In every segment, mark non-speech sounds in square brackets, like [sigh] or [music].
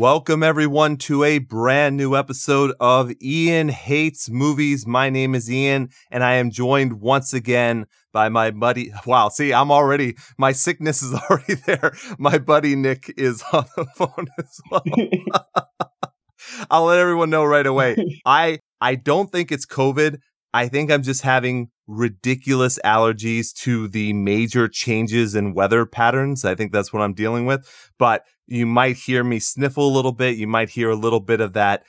Welcome, everyone, to a brand new episode of Ian Hates Movies. My name is Ian, and I am joined once again by my buddy. [laughs] Wow, see, I'm already, my sickness is [laughs] already there. My buddy Nick is [laughs] on the phone as well. I'll let everyone know right away. I I don't think it's COVID. I think I'm just having ridiculous allergies to the major changes in weather patterns. I think that's what I'm dealing with. But you might hear me sniffle a little bit. You might hear a little bit of that.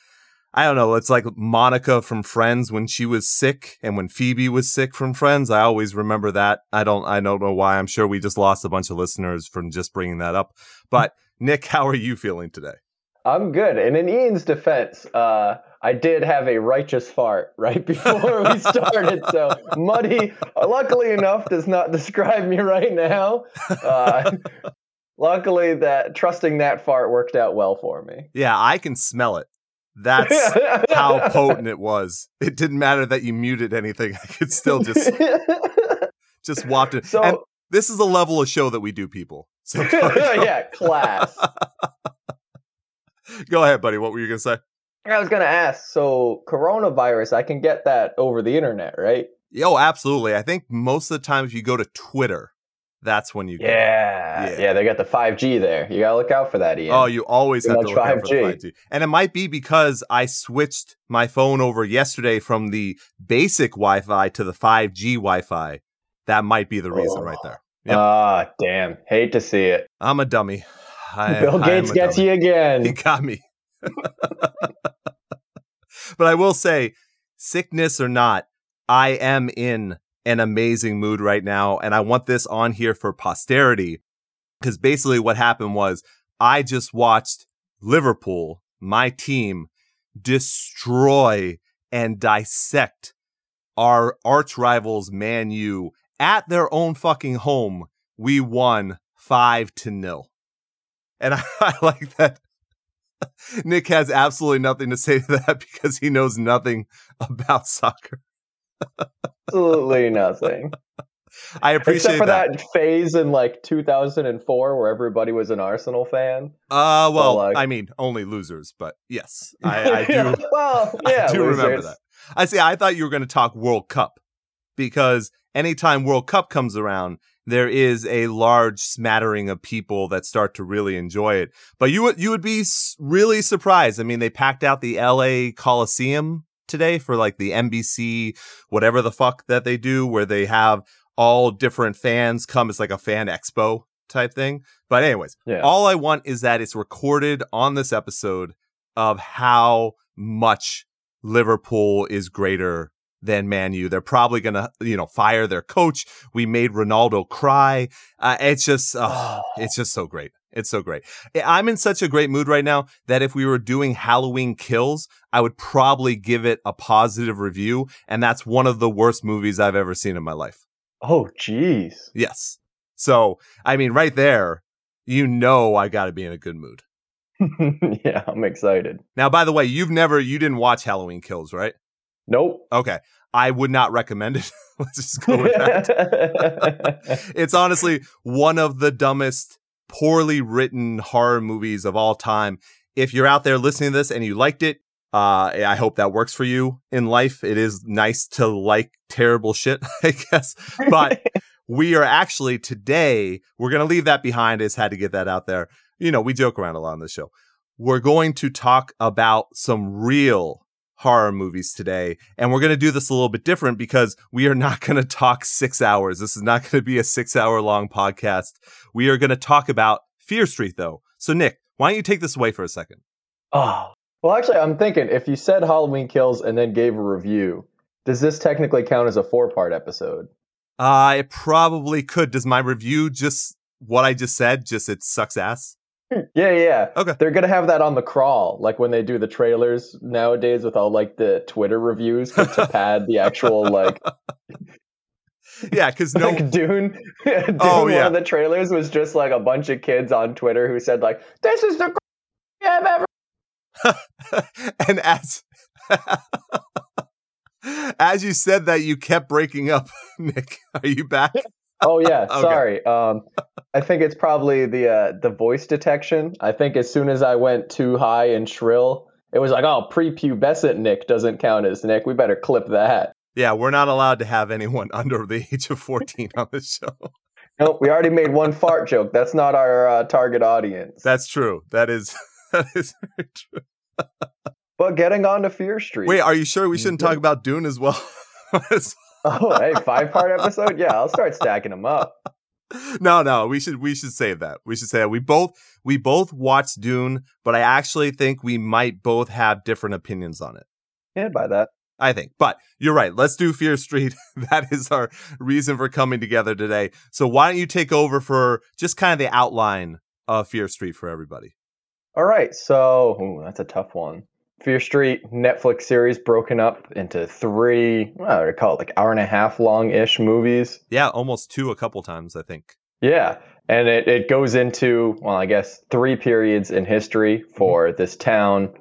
I don't know. It's like Monica from Friends when she was sick and when Phoebe was sick from Friends. I always remember that. I don't, I don't know why. I'm sure we just lost a bunch of listeners from just bringing that up. But Nick, how are you feeling today? I'm good. And in Ian's defense, uh, I did have a righteous fart right [laughs] before we started. so Muddy, luckily enough, does not [laughs] describe me right now. Uh, luckily, that trusting that fart worked out well for me. Yeah, I can smell it. That's how [laughs] potent it was. It didn't matter that you muted anything. [laughs] I could still just [laughs] just waft it. So and this is the level of show that we do, people. So yeah, class. Go ahead, buddy. What were you gonna say? I was gonna ask. So coronavirus, I can get that over the internet, right? Oh, absolutely. I think most of the time, if you go to Twitter, that's when you. Yeah, Yeah. yeah, they got the 5G there. You gotta look out for that, Ian. Oh, you always Too have to look out for the 5G. 5G. And it might be because I switched my phone over yesterday from the basic Wi-Fi to the 5G Wi-Fi. That might be the reason Oh. right there. Yep. Ah, damn. Hate to see it. I'm a dummy. I, [laughs] Bill Gates gets dummy. you again. [laughs] He got me. [laughs] but I will say, sickness or not, I am in an amazing mood right now. And I want this on here for posterity. Because basically, what happened was I just watched Liverpool, my team, destroy and dissect our arch rivals, Man U, at their own fucking home. We won five to nil. And I, [laughs] I like that Nick has absolutely nothing to say to that [laughs] because he knows nothing about soccer. Absolutely nothing. [laughs] I appreciate Except for that. that. phase in like 2004 where everybody was an Arsenal fan. Uh, well, like- I mean, only losers, but yes, [laughs] I, I do. well, [laughs] yeah, I do remember that. I see. I thought you were going to talk World Cup because anytime World Cup comes around, there is a large smattering of people that start to really enjoy it. But you would you would be really surprised. I mean, they packed out the L.A. Coliseum today for like the NBC whatever the fuck that they do, where they have all different fans come. It's like a fan expo type thing. But anyways, Yeah. all I want is that it's recorded on this episode of how much Liverpool is greater than Man U. They're probably going to, you know, fire their coach. We made Ronaldo cry. Uh, it's just, uh, [sighs] it's just so great. It's so great. I'm in such a great mood right now that if we were doing Halloween Kills, I would probably give it a positive review. And that's one of the worst movies I've ever seen in my life. Oh, jeez. Yes. So, I mean, right there, you know, I got to be in a good mood. [laughs] yeah, I'm excited. Now, by the way, you've never, you didn't watch Halloween Kills, right? Nope. Okay. I would not recommend it. [laughs] Let's just go with that. [laughs] it's honestly one of the dumbest, poorly written horror movies of all time. If you're out there listening to this and you liked it, uh, I hope that works for you in life. It is nice to like terrible shit, [laughs] I guess. But [laughs] we are actually today, we're going to leave that behind. I just had to get that out there. You know, we joke around a lot on this show. We're going to talk about some real horror movies today. And we're going to do this a little bit different because we are not [laughs] going to talk six hours. This is not going to be a six hour long podcast. We are going to talk about Fear Street, though. So, Nick, why don't you take this away for a second? oh. Well, actually, I'm thinking if you said Halloween Kills and then gave a review, does this technically count as a four part episode? Uh, it probably could. Does my review just what I just said, just it sucks ass? Hmm. Yeah, yeah. Okay. They're gonna have that on the crawl, like when they do the trailers nowadays with all like the Twitter reviews to [laughs] pad the actual like Yeah, because no. [laughs] like Dune. [laughs] Oh, Dune Oh, one yeah. of the trailers was just like a bunch of kids on Twitter who said like, "This is the I've ever." and as as you said that, you kept breaking up. Nick, are you back? Oh yeah, [laughs] Okay. sorry. Um, I think it's probably the uh, the voice detection. I think as soon as I went too high and shrill, it was like, oh, prepubescent Nick doesn't count as Nick. We better clip that. Yeah, we're not allowed to have anyone [laughs] under the age of 14 on the show. Nope, we already made one fart joke. That's not our uh, target audience. That's true. That is [laughs] that is very true. but getting on to Fear Street. Wait, are you sure we shouldn't talk about Dune as well? [laughs] oh, hey, five part episode. Yeah, I'll start stacking them up. no, no, we should we should save that. We should say that. We both we both watched Dune, but I actually think we might both have different opinions on it. Yeah, by that. I think. But you're right. Let's do Fear Street. [laughs] that is our reason for coming together today. So why don't you take over for just kind of the outline of Fear Street for everybody? All right. So ooh, that's a tough one. Fear Street Netflix series broken up into three, what would I call it, like hour and a half long ish movies. Yeah, almost two a couple times, I think. Yeah. And it, it goes into, well, I guess three periods in history for this town,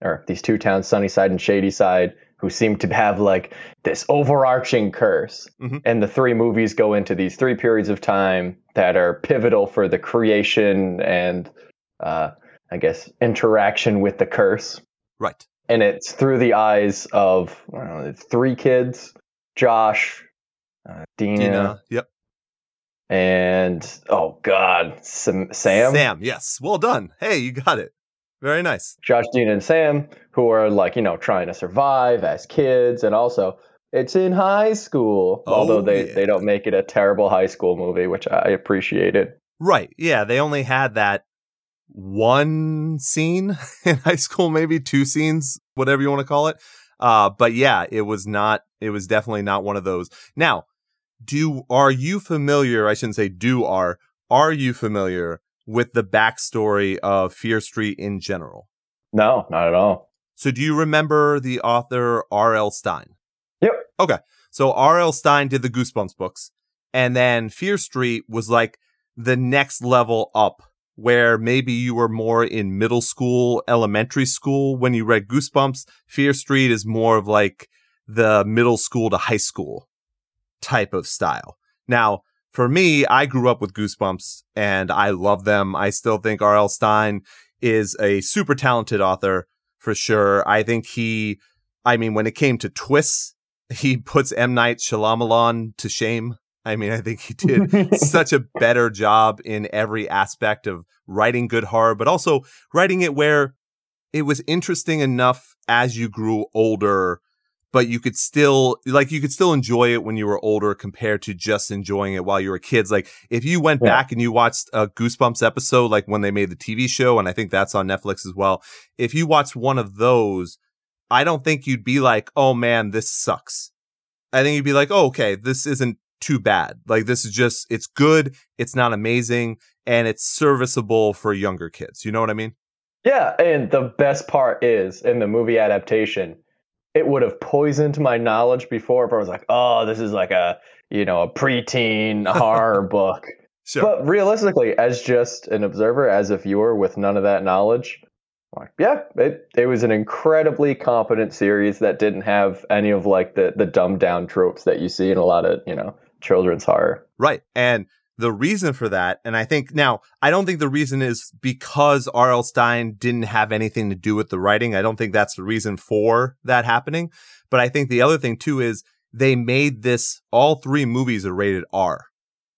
or these two towns, Sunnyside and Shadyside, who seem to have like this overarching curse. Mhm. And the three movies go into these three periods of time that are pivotal for the creation and, uh, I guess, interaction with the curse. Right. And it's through the eyes of know, three kids Josh, uh, Dina, Dina. Yep. and oh god, Sam, Sam, Sam. Yes. Well done. Hey, you got it. Very nice. Josh, Dina, and Sam, who are like you know trying to survive as kids, and also it's in high school. Oh, although they yeah. they don't make it a terrible high school movie, which I appreciated. Right. Yeah. They only had that one scene [laughs] in high school, maybe two scenes, whatever you want to call it. Uh, but yeah, it was not, it was definitely not one of those. Now, do, are you familiar? I shouldn't say do are, are you familiar with the backstory of Fear Street in general? No, not at all. So do you remember the author R.L. Stine? Yep. Okay. So R.L. Stine did the Goosebumps books, and then Fear Street was like the next level up where maybe you were more in middle school, elementary school when you read Goosebumps. Fear Street is more of like the middle school to high school type of style. Now, for me, I grew up with Goosebumps and I love them. I still think R.L. Stine is a super talented author for sure. I think he, I mean, when it came to twists, [laughs] he puts M. Night Shyamalan to shame. I mean, I think he [laughs] did such a better job in every aspect of writing good horror, but also writing it where it was interesting enough as you grew older, but you could still like you could still enjoy it when you were older compared to just enjoying it while you were kids. Like if you went Yeah. back and you watched a Goosebumps episode, like when they made the TV show, and I think that's on Netflix as well. If you watched one of those, I don't think you'd be like, "Oh man, this sucks." I think you'd be like, "Oh, okay, this isn't too bad. Like this is just it's good, it's not amazing, and it's serviceable for younger kids." You know what I mean? Yeah, and the best part is in the movie adaptation, it would have poisoned my knowledge before if I was like, oh, this is like a you know a preteen [laughs] horror book. Sure. But realistically, as just an observer, as a viewer with none of that knowledge, like yeah, it it was an incredibly competent series that didn't have any of like the the dumbed down tropes that you see in a lot of you know children's horror. Right. And the reason for that, and I think now, I don't think the reason is because R.L. Stine didn't have anything to do with the writing. I don't think that's the reason for that happening. But I think the other thing too is they made this, all three movies are rated R.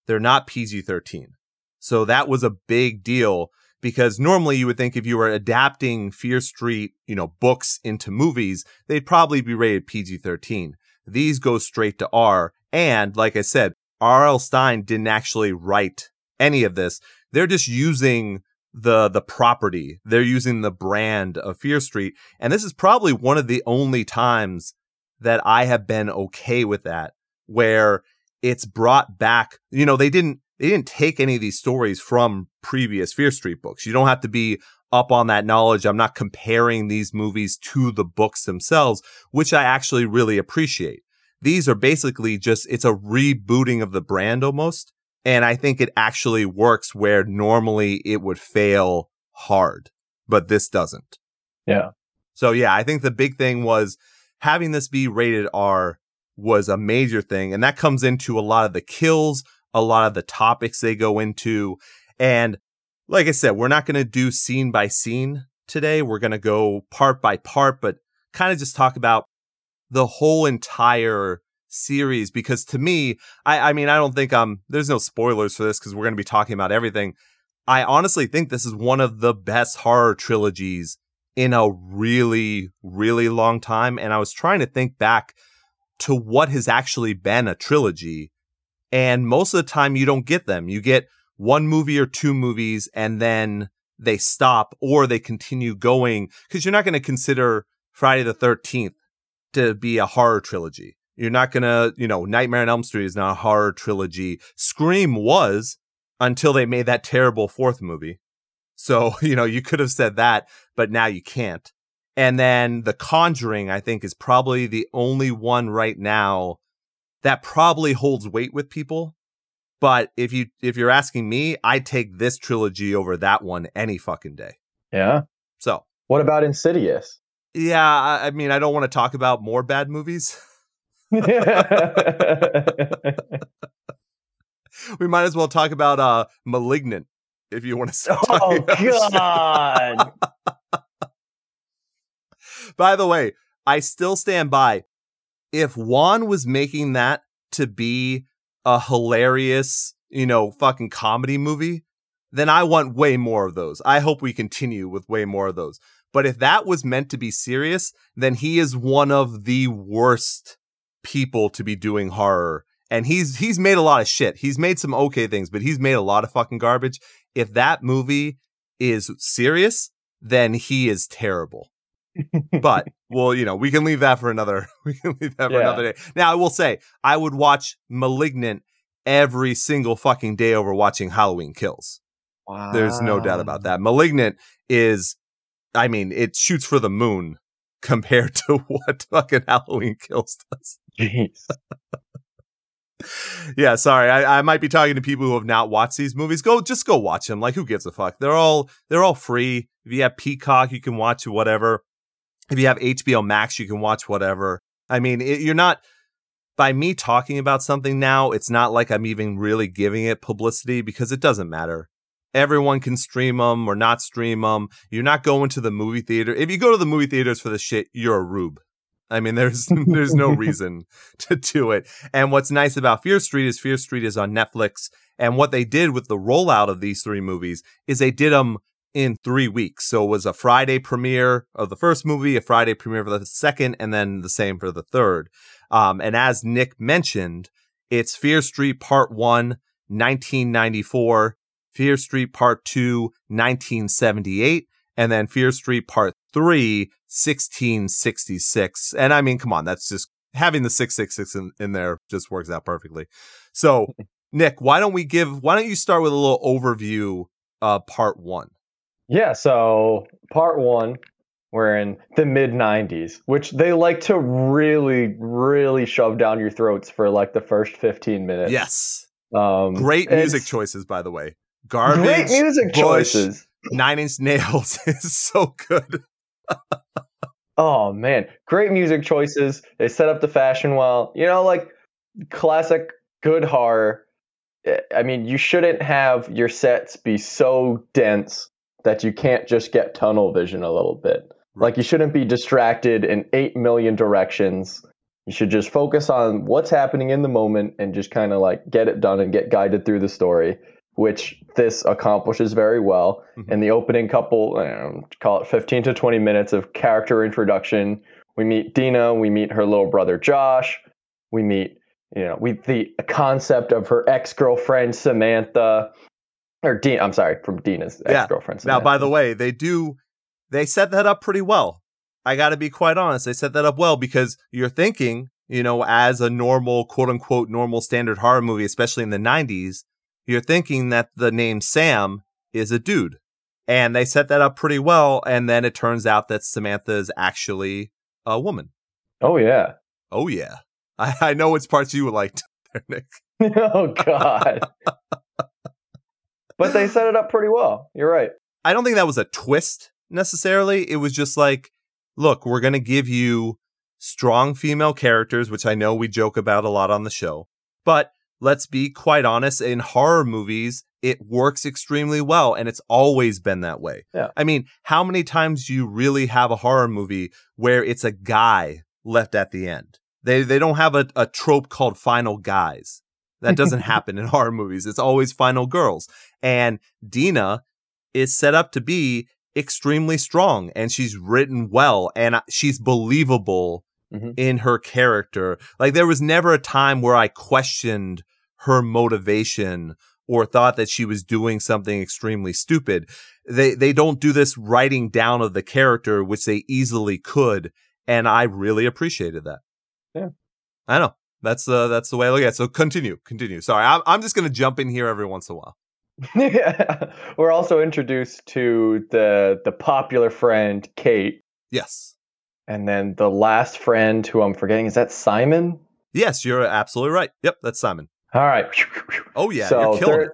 They're not PG 13. So that was a big deal because normally you would think if you were adapting Fear Street, you know, books into movies, they'd probably be rated PG 13. These go straight to R. And like I said, R.L. Stine didn't actually write any of this. They're just using the the property. They're using the brand of Fear Street. And this is probably one of the only times that I have been okay with that, where it's brought back. You know, they didn't they didn't take any of these stories from previous Fear Street books. You don't have to be up on that knowledge. I'm not comparing these movies to the books themselves, which I actually really appreciate these are basically just it's a rebooting of the brand almost and i think it actually works where normally it would fail hard but this doesn't Yeah. so yeah i think the big thing was having this be rated r was a major thing and that comes into a lot of the kills a lot of the topics they go into. And like I said, we're not going to do scene by scene today. We're going to go part by part, but kind of just talk about the whole entire series because to me, I, I mean, I don't think um there's no spoilers for this because we're going to be talking about everything. I honestly think this is one of the best horror trilogies in a really, really long time. And I was trying to think back to what has actually been a trilogy. And most of the time, you don't get them. You get one movie or two movies, and then they stop or they continue going because you're not going to consider Friday the 13th to be a horror trilogy. You're not going to, you know, Nightmare on Elm Street is not a horror trilogy. Scream was until they made that terrible fourth movie. So, [laughs] you know, you could have said that, but now you can't. And then The Conjuring, I think, is probably the only one right now that probably holds weight with people. But if you if you're asking me, I'd take this trilogy over that one any fucking day. Yeah. So what about Insidious? Yeah, I, I mean, I don't want to talk about more bad movies. [laughs] we might as well talk about uh Malignant if you want to start Oh god. [laughs] by the way, I still stand by if Wan was making that to be a hilarious, you know, fucking comedy movie, then I want way more of those. I hope we continue with way more of those. But if that was meant to be serious, then he is one of the worst people to be doing horror. And he's he's made a lot of shit. He's made some okay things, but he's made a lot of fucking garbage. If that movie is serious, then he is terrible. [laughs] but well, you know, we can leave that for another [laughs] we can leave that for Yeah. another day. Now I will say I would watch Malignant every single fucking day over watching Halloween Kills. Wow. There's no doubt about that. Malignant is, I mean, it shoots for the moon [laughs] compared to [laughs] what fucking Halloween Kills does. Jeez. [laughs] yeah, sorry, I, I might be talking to people who have not watched these movies. Go, just go watch them. Like, who gives a fuck? They're all they're all free. If you have Peacock, you can watch whatever. If you have HBO Max, you can watch whatever. I mean, it, you're not by me talking about something now. It's not like I'm even really giving it publicity because it doesn't matter. Everyone can stream them or not stream them. You're not going to the movie theater. If you go to the movie theaters for this shit, you're a rube. I mean, there's [laughs] there's no [laughs] reason to do it. And what's nice about Fear Street is Fear Street is on Netflix. And what they did with the rollout of these three movies is they did them in three weeks. So it was a Friday premiere of the first movie, a Friday premiere for the second, and then the same for the third. Um, and as Nick mentioned, it's Fear Street Part 1, 1994, Fear Street Part 2, 1978, and then Fear Street Part 3, 1666. And I mean, come on, that's just having the 666 in, in there just works out perfectly. So, [laughs] Nick, why don't we give, why don't you start with a little overview of Part 1? Yeah, so part one, we're in the mid 90s, which they like to really, really shove down your throats for like the first 15 minutes. Yes. Um, Great music choices, by the way. Garbage. Great music Bush, choices. Nine Inch Nails [laughs] is so good. Oh man, great music choices. They set up the fashion well. You know, like classic good horror. eh, I mean, you shouldn't have your sets be so dense that you can't just get tunnel vision a little bit. Like you shouldn't be distracted in 8 million directions. You should just focus on what's happening in the moment and just kind of like get it done and get guided through the story, which this accomplishes very well. Mhm. In the opening couple, um, call it 15 to 20 minutes of character introduction, we meet Dina, we meet her little brother Josh, we meet, you know, we the concept of her ex-girlfriend Samantha or Dina, I'm sorry, from Dina's Yeah. ex-girlfriend Samantha. Now, by the way, they do they set that up pretty well. I got to be quite honest. They set that up well because you're thinking, you know, as a normal, quote unquote, normal standard horror movie, especially in the 90s, you're thinking that the name Sam is a dude. And they set that up pretty well. And then it turns out that Samantha is actually a woman. Oh yeah. Oh, yeah. I, I know which parts you would like, [laughs] there, Nick. [laughs] oh god. but they set it up pretty well. You're right. I don't think that was a twist necessarily. It was just like, look, we're going to give you strong female characters, which I know we joke about a lot on the show, but let's be quite honest, in horror movies, it works extremely well and it's always been that way. Yeah. I mean, how many times do you really have a horror movie where it's a guy left at the end? They they don't have a, a trope called final guys. That doesn't [laughs] happen in horror movies. It's always final girls. And Dina is set up to be extremely strong and she's written well and uh, she's believable Mhm. in her character. Like there was never a time where I questioned her motivation or thought that she was doing something extremely stupid. They they don't do this writing down of the character which they easily could and I really appreciated that. Yeah. I know. That's uh that's the way I look at it. So continue, continue. Sorry, I'm I'm just gonna jump in here every once in a while. yeah. [laughs] We're also introduced to the the popular friend Kate, Yes. And then the last friend who I'm forgetting is that Simon. Yes, you're absolutely right. Yep, that's Simon. All right. Oh yeah, so they're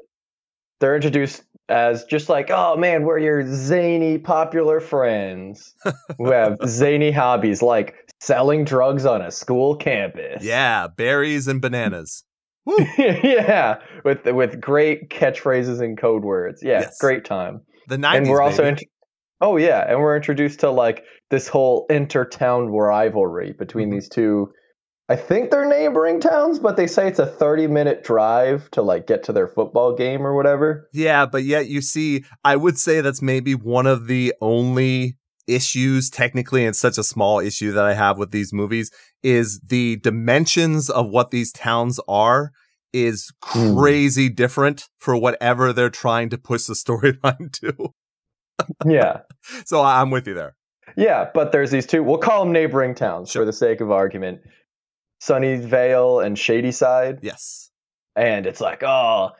they're introduced as just like, oh man, we're your zany popular friends [laughs] who have zany hobbies like selling drugs on a school campus. Yeah, berries and bananas. [laughs] Yeah, with with great catchphrases and code words. Yeah, Yes. great time. The 90s. and we're also baby. Oh yeah, and we're introduced to like this whole inter-town rivalry between Mhm. these two. I think they're neighboring towns, but they say it's a 30-minute drive to like get to their football game or whatever. Yeah, but yet you see, I would say that's maybe one of the only issues, technically, and such a small issue that I have with these movies is the dimensions of what these towns are is Hmm. crazy different for whatever they're trying to push the [laughs] storyline to. Yeah. [laughs] So I'm with you there. Yeah, but there's these two. We'll call them neighboring towns Sure. for the sake of argument. Sunnyvale and Shadyside. Yes. and it's like, oh,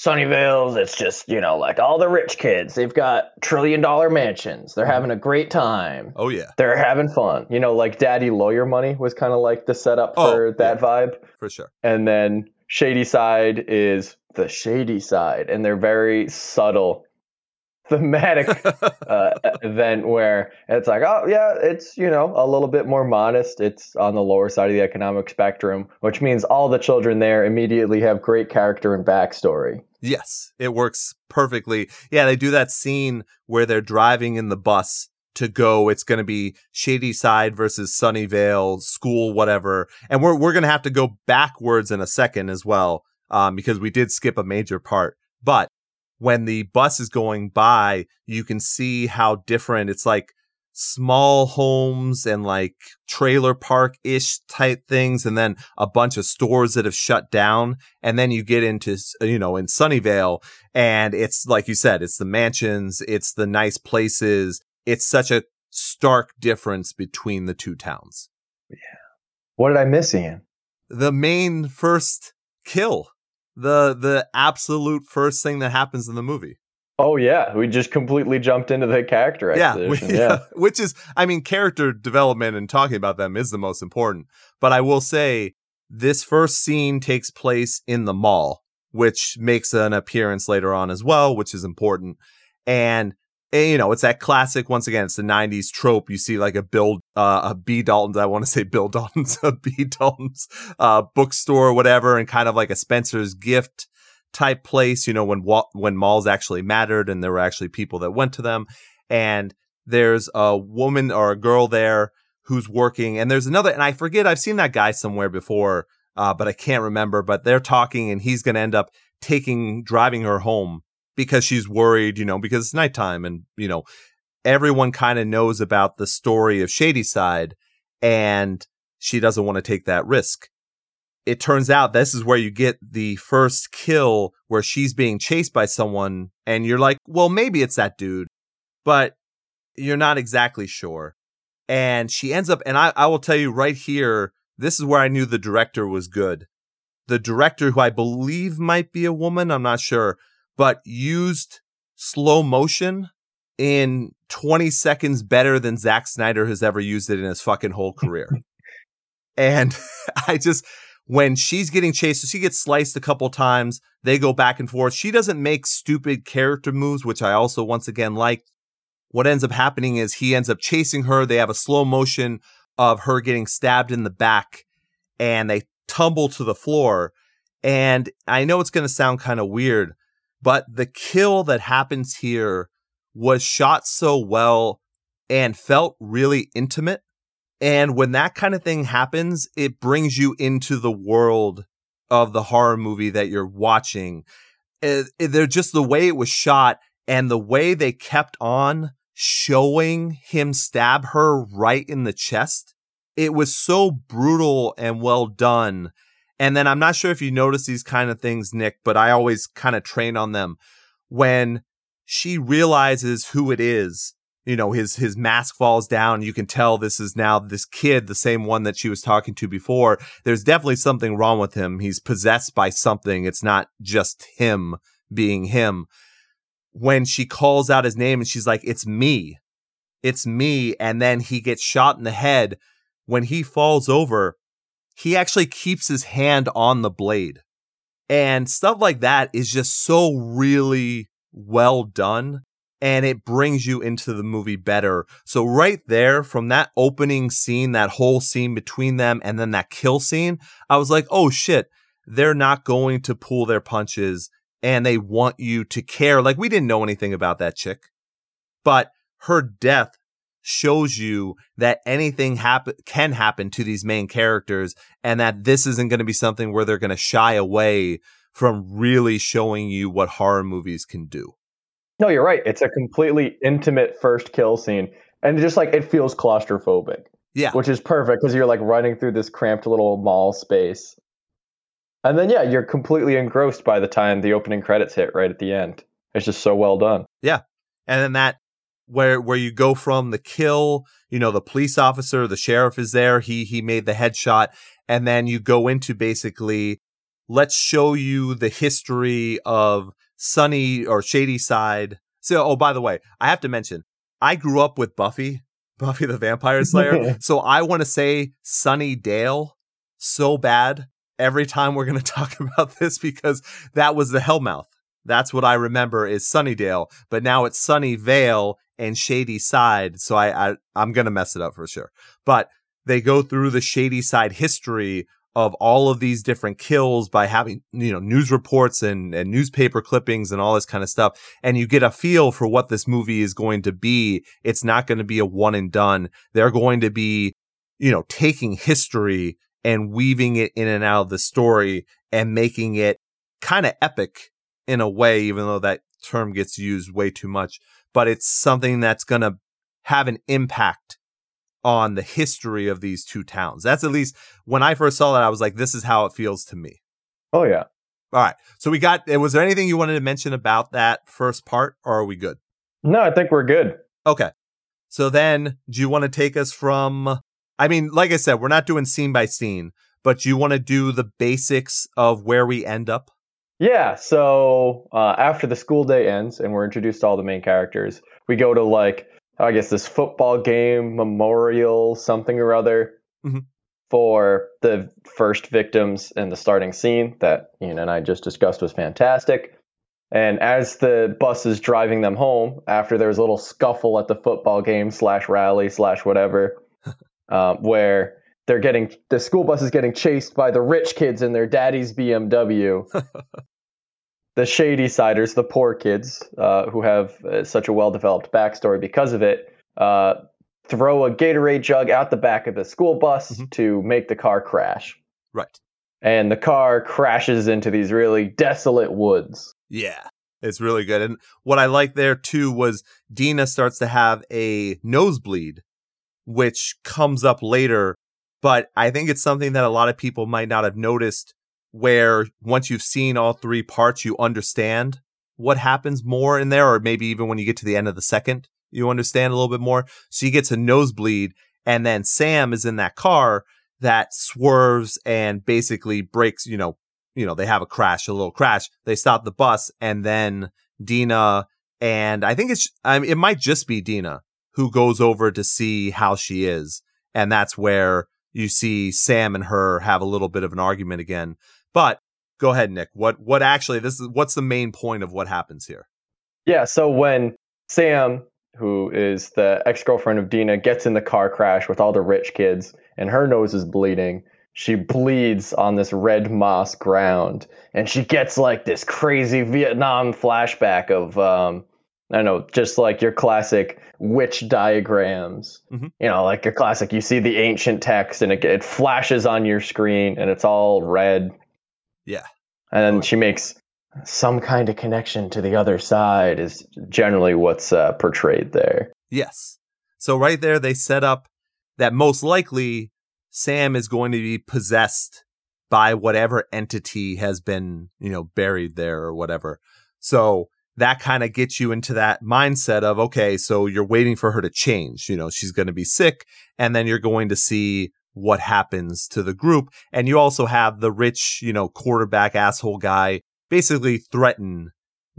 Sunnyvale's, it's just, you know, like all the rich kids. They've got trillion dollar mansions. They're mm-hmm. having a great time. Oh yeah, They're having fun. You know, like Daddy Lawyer Money was kind of like the setup Oh, for that yeah. vibe. for sure. And then Shady Side is the shady side. And they're very subtle, thematic [laughs] uh, event where it's like, oh yeah, it's you know a little bit more modest. It's on the lower side of the economic spectrum, which means all the children there immediately have great character and backstory. Yes, it works perfectly. Yeah, they do that scene where they're driving in the bus to go. It's going to be Shady Side versus Sunnyvale, school, whatever. And we're we're going to have to go backwards in a second as well, um, because we did skip a major part. But when the bus is going by, you can see how different it's like small homes and like trailer park ish type things, and then a bunch of stores that have shut down and then you get into you know in Sunnyvale and it's like you said it's the mansions it's the nice places it's such a stark difference between the two towns Yeah. What did I miss, Ian? the main first kill the the absolute first thing that happens in the movie. Oh yeah, we just completely jumped into the character yeah, we- [laughs] yeah. which is i mean character development and talking about them is the most important. But i will say this first scene takes place in the mall which makes an appearance later on as well which is important. And eh, you know it's that classic once again it's the 90s trope. You see like a bill uh, a b. Dalton's i want to say bill [laughs] dalton's a b. Dalton's uh, bookstore or whatever and kind of like a spencer's gift type place you know when wa- when malls actually mattered and there were actually people that went to them. And there's a woman or a girl there who's working and there's another and i forget i've seen that guy somewhere before uh, but i can't remember but they're talking and he's going to end up taking driving her home because she's worried you know because it's nighttime and you know everyone kind of knows about the story of shady side and she doesn't want to take that risk it turns out this is where you get the first kill where she's being chased by someone and you're like well maybe it's that dude but you're not exactly sure. And she ends up, and I, I will tell you right here, this is where I knew the director was good. The director, who I believe might be a woman, I'm not sure, but used slow motion in 20 seconds better than Zack Snyder has ever used it in his fucking whole career. [laughs] and [laughs] I just, when she's getting chased, so she gets sliced a couple times. They go back and forth. She doesn't make stupid character moves, which I also once again like. What ends up happening is he ends up chasing her. They have a slow motion of her getting stabbed in the back and they tumble to the floor. And I know it's going to sound kind of weird, but the kill that happens here was shot so well and felt really intimate. And when that kind of thing happens, it brings you into the world of the horror movie that you're watching. It, it, they're just the way it was shot and the way they kept on showing him stab her right in the chest. It was so brutal and well done. And then I'm not sure if you notice these kind of things, Nick, but I always kind of train on them. When she realizes who it is, you know, his his mask falls down. You can tell this is now this kid, the same one that she was talking to before. There's definitely something wrong with him. He's possessed by something. It's not just him being him when she calls out his name and she's like, It's me. It's me. And then he gets shot in the head. When he falls over, he actually keeps his hand on the blade. And stuff like that is just so really well done. And it brings you into the movie better. So, right there, from that opening scene, that whole scene between them, and then that kill scene, I was like, oh shit, they're not going to pull their punches and they want you to care. Like we didn't know anything about that chick, but her death shows you that anything happen can happen to these main characters and that this isn't going to be something where they're going to shy away from really showing you what horror movies can do. No, you're right. It's a completely intimate first kill scene and just like it feels claustrophobic. Yeah. Which is perfect because you're like running through this cramped little mall space and then yeah, you're completely engrossed by the time the opening credits hit right at the end. It's just so well done. Yeah. And then that where where you go from the kill, you know, the police officer, the sheriff is there, he he made the headshot, and then you go into basically let's show you the history of Sunny or Shady Side. So oh by the way, I have to mention, I grew up with Buffy, [laughs] Buffy the Vampire Slayer. [laughs] so I want to say Sunnydale so bad every time we're going [laughs] to talk about this because that was the Hellmouth. That's what I remember is Sunnydale, but now it's Sunnyvale and Shady Side. So I, I I'm to mess it up for sure. But they go through the Shady Side history of all of these different kills by having you know news reports and, and newspaper clippings and all this kind of stuff and you get a feel for what this movie is going to be it's not going to be a one and done they're going to be you know taking history and weaving it in and out of the story and making it kind of epic in a way, even though that term gets used way too much. But it's something that's going to have an impact on the history of these two towns. That's at least when I first saw that, I was like, this is how it feels to me. Oh, yeah. All right. So we got, eh, was there anything you wanted to mention about that first part, or are we good? No, I think we're good. Okay. So then, do you want to take us from I mean, like I said, we're not doing scene by scene, but you want to do the basics of where we end up? Yeah. So uh, after the school day ends and we're introduced to all the main characters, we go to like, I guess, this football game memorial, something or other. Mm-hmm. For the first victims in the starting scene that Ian and I just discussed was fantastic. And as the bus is driving them home, after there's a little scuffle at the football game slash rally slash whatever, [laughs] uh, where they're getting the school bus is getting chased by the rich kids in their daddy's BMW. [laughs] the shady siders, the poor kids uh, who have uh, such a well developed backstory because of it, uh, throw a Gatorade jug out the back of the school bus mm-hmm. to make the car crash. Right. And the car crashes into these really desolate woods. Yeah. It's really good. And what I like there too was Dina starts to have a nosebleed which comes up later. But I think it's something that a lot of people might not have noticed where once you've seen all three parts, you understand what happens more in there, or maybe even when you get to the end of the second, you understand a little bit more. So you get to nosebleed, and then Sam is in that car that swerves and basically breaks, you know, you know, they have a crash, a little crash. They stop the bus, and then Dina and I think it's, I mean, it might just be Dina who goes over to see how she is. And that's where you see Sam and her have a little bit of an argument again. But go ahead, Nick. What what actually this is what's the main point of what happens here? Yeah, so when Sam, who is the ex-girlfriend of Dina, gets in the car crash with all the rich kids and her nose is bleeding, she bleeds on this red moss ground and she gets like this crazy Vietnam flashback of um I don't know, just like your classic witch diagrams. Mm-hmm. You know, like your classic you see the ancient text and it, it flashes on your screen and it's all red. Yeah. And then she makes some kind of connection to the other side is generally what's uh, portrayed there. Yes. So right there, they set up that most likely Sam is going to be possessed by whatever entity has been, you know, buried there or whatever. So that kind of gets you into that mindset of, okay, so you're waiting for her to change. You know, she's going to be sick and then you're going to see what happens to the group. And you also have the rich, you know, quarterback asshole guy basically threaten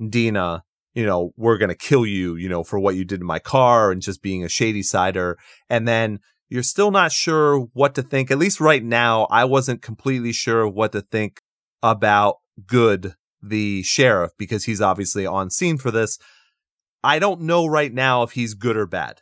Dina, you know, we're going to kill you, you know, for what you did in my car and just being a shady sider. And then you're still not sure what to think. At least right now, I wasn't completely sure what to think about Good, the sheriff, because he's obviously on scene for this. I don't know right now if he's good or bad.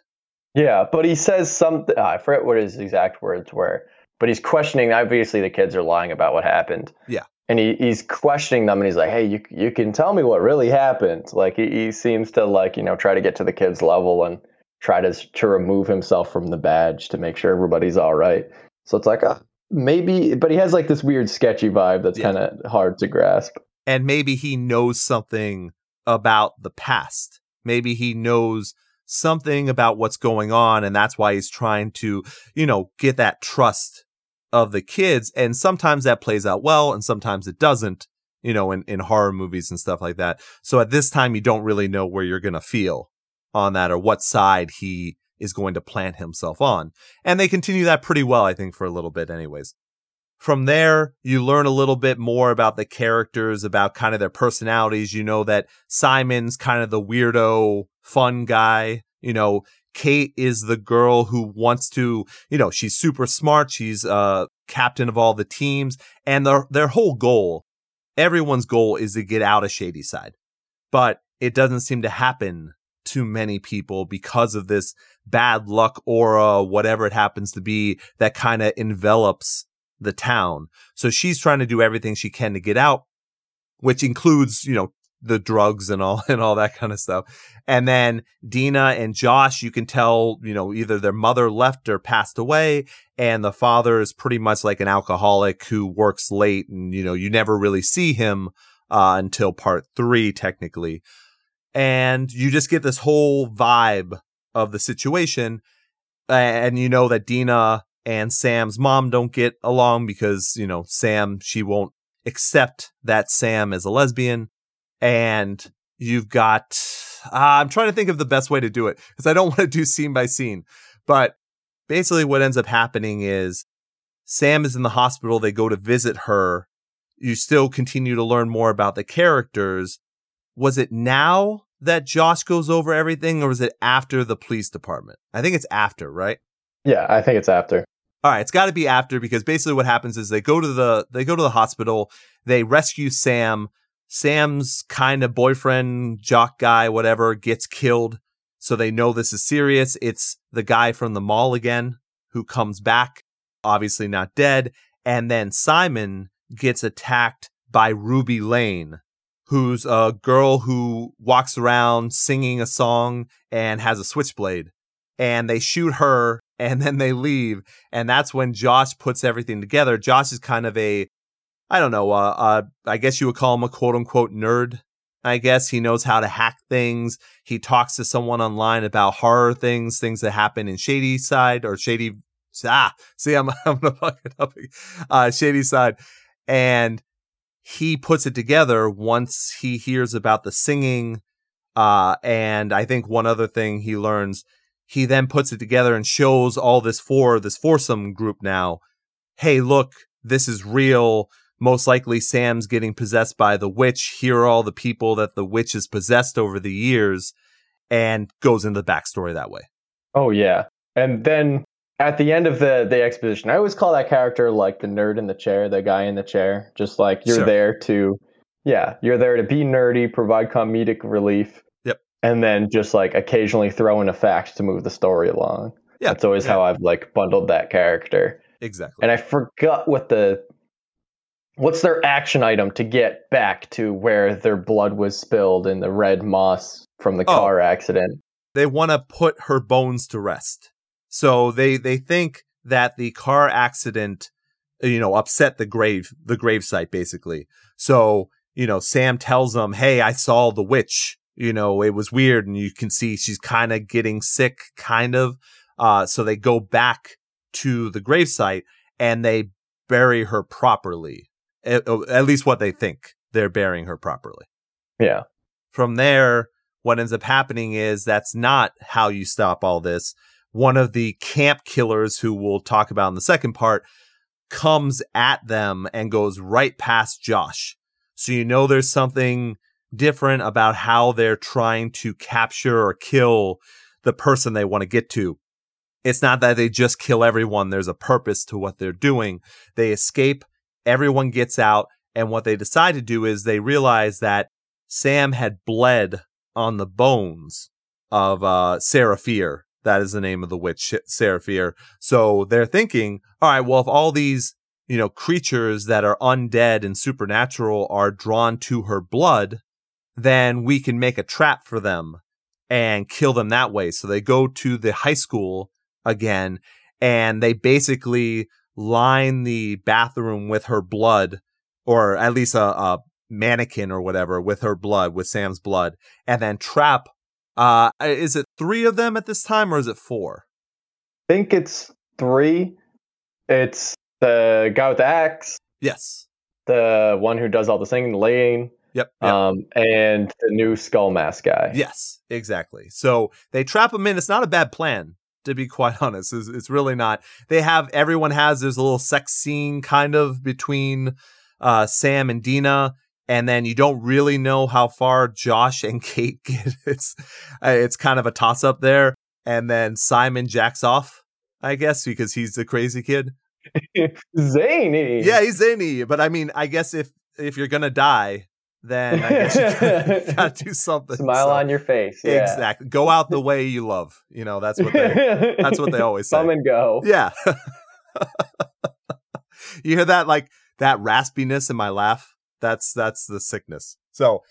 Yeah, but he says something. I forget what his exact words were, but he's questioning. Obviously, the kids are lying about what happened. Yeah and he, he's questioning them and he's like hey you, you can tell me what really happened like he, he seems to like you know try to get to the kids level and try to to remove himself from the badge to make sure everybody's all right so it's like uh, maybe but he has like this weird sketchy vibe that's yeah. kind of hard to grasp and maybe he knows something about the past maybe he knows something about what's going on and that's why he's trying to you know get that trust of the kids. And sometimes that plays out well and sometimes it doesn't, you know, in, in horror movies and stuff like that. So at this time, you don't really know where you're going to feel on that or what side he is going to plant himself on. And they continue that pretty well, I think, for a little bit, anyways. From there, you learn a little bit more about the characters, about kind of their personalities. You know that Simon's kind of the weirdo, fun guy. You know, Kate is the girl who wants to, you know, she's super smart. She's uh captain of all the teams and their their whole goal, everyone's goal is to get out of Shady Side. But it doesn't seem to happen to many people because of this bad luck aura, whatever it happens to be that kind of envelops the town. So she's trying to do everything she can to get out, which includes, you know, the drugs and all [laughs] and all that kind of stuff. And then Dina and Josh, you can tell, you know, either their mother left or passed away, and the father is pretty much like an alcoholic who works late, and you know, you never really see him uh, until part three, technically. And you just get this whole vibe of the situation, and you know that Dina and Sam's mom don't get along because you know Sam she won't accept that Sam is a lesbian and you've got uh, I'm trying to think of the best way to do it because I don't [laughs] want to do scene by scene. But basically, what ends up happening is Sam is in the hospital. They go to visit her. You still continue to learn more about the characters. Was it now that Josh goes over everything, or was it after the police department? I think it's after, right? Yeah, I think it's after. All right, it's got to be after because basically what happens is they go to the they go to the hospital, they rescue Sam, Sam's kind of boyfriend, jock guy, whatever, gets killed. So they know this is serious. It's the guy from the mall again who comes back, obviously not dead. And then Simon gets attacked by Ruby Lane, who's a girl who walks around singing a song and has a switchblade. And they shoot her and then they leave. And that's when Josh puts everything together. Josh is kind of a I don't know, uh, uh, I guess you would call him a quote unquote nerd. I guess he knows how to hack things. He talks to someone online about horror things, things that happen in Shady Side or Shady. Ah, see, I'm, [laughs] I'm gonna fuck it up. Uh, Shady Side, and he puts it together once he hears about the singing. Uh, and I think one other thing he learns, he then puts it together and shows all this for this foursome group now. Hey, look, this is real most likely Sam's getting possessed by the witch. Here are all the people that the witch has possessed over the years and goes into the backstory that way. Oh yeah. And then at the end of the the exposition, I always call that character like the nerd in the chair, the guy in the chair. Just like you're sure. there to yeah, you're there to be nerdy, provide comedic relief. And then just like occasionally throw in a fact to move the story along. Yeah. That's always yeah. how I've like bundled that character. exactly. And I forgot what the what's their action item to get back to where their blood was spilled in the red moss from the Oh. car accident. they want to put her bones to rest. So they they think that the car accident, you know, upset the grave the grave site basically. So you know, Sam tells them, "Hey, I saw the witch. You know, it was weird, and you can see she's kind of getting sick, kind of." Uh, so they go back to the gravesite and they bury her properly. At, at least what they think they're burying her properly Yeah. from there, what ends up happening is that's not how you stop all this. One of the camp killers, who we'll talk about in the second part, comes at them and goes right past Josh. So you know there's something different about how they're trying to capture or kill the person they want to get to. It's not that they just kill everyone, there's a purpose to what they're doing. They escape, everyone gets out, and what they decide to do is they realize that Sam had bled on the bones of uh, Sarah Fier. That is the name of the witch, Sarah Fier. So they're thinking, all right, well, if all these, you know, creatures that are undead and supernatural are drawn to her blood, then we can make a trap for them and kill them that way. So they go to the high school again and they basically line the bathroom with her blood or at least a, a mannequin or whatever with her blood, with Sam's blood, and then trap. Uh, is it three of them at this time, or is it four? I think it's three. It's the guy with the axe, Yes. the one who does all the singing, the laying, Yep. yep. um, and the new skull mask guy. yes. Exactly. So they trap him in. It's not a bad plan, to be [laughs] quite honest. It's, it's really not. They have everyone has there's a little sex scene kind of between uh, Sam and Deena. And then you don't really know how far Josh [laughs] and Kate get. It's uh, it's kind of a toss up there. And then Simon jacks off, I guess, because he's the crazy kid. [laughs] Zany. Yeah, he's zany. But I mean, I guess if if you're gonna die, then I guess you [laughs] gotta do something. Smile So- on your face. Yeah. Exactly. Go out the way you love. You know, that's what they that's what they always [laughs] say. Come and go. Yeah. [laughs] you hear that like that raspiness in my laugh? That's that's the sickness. So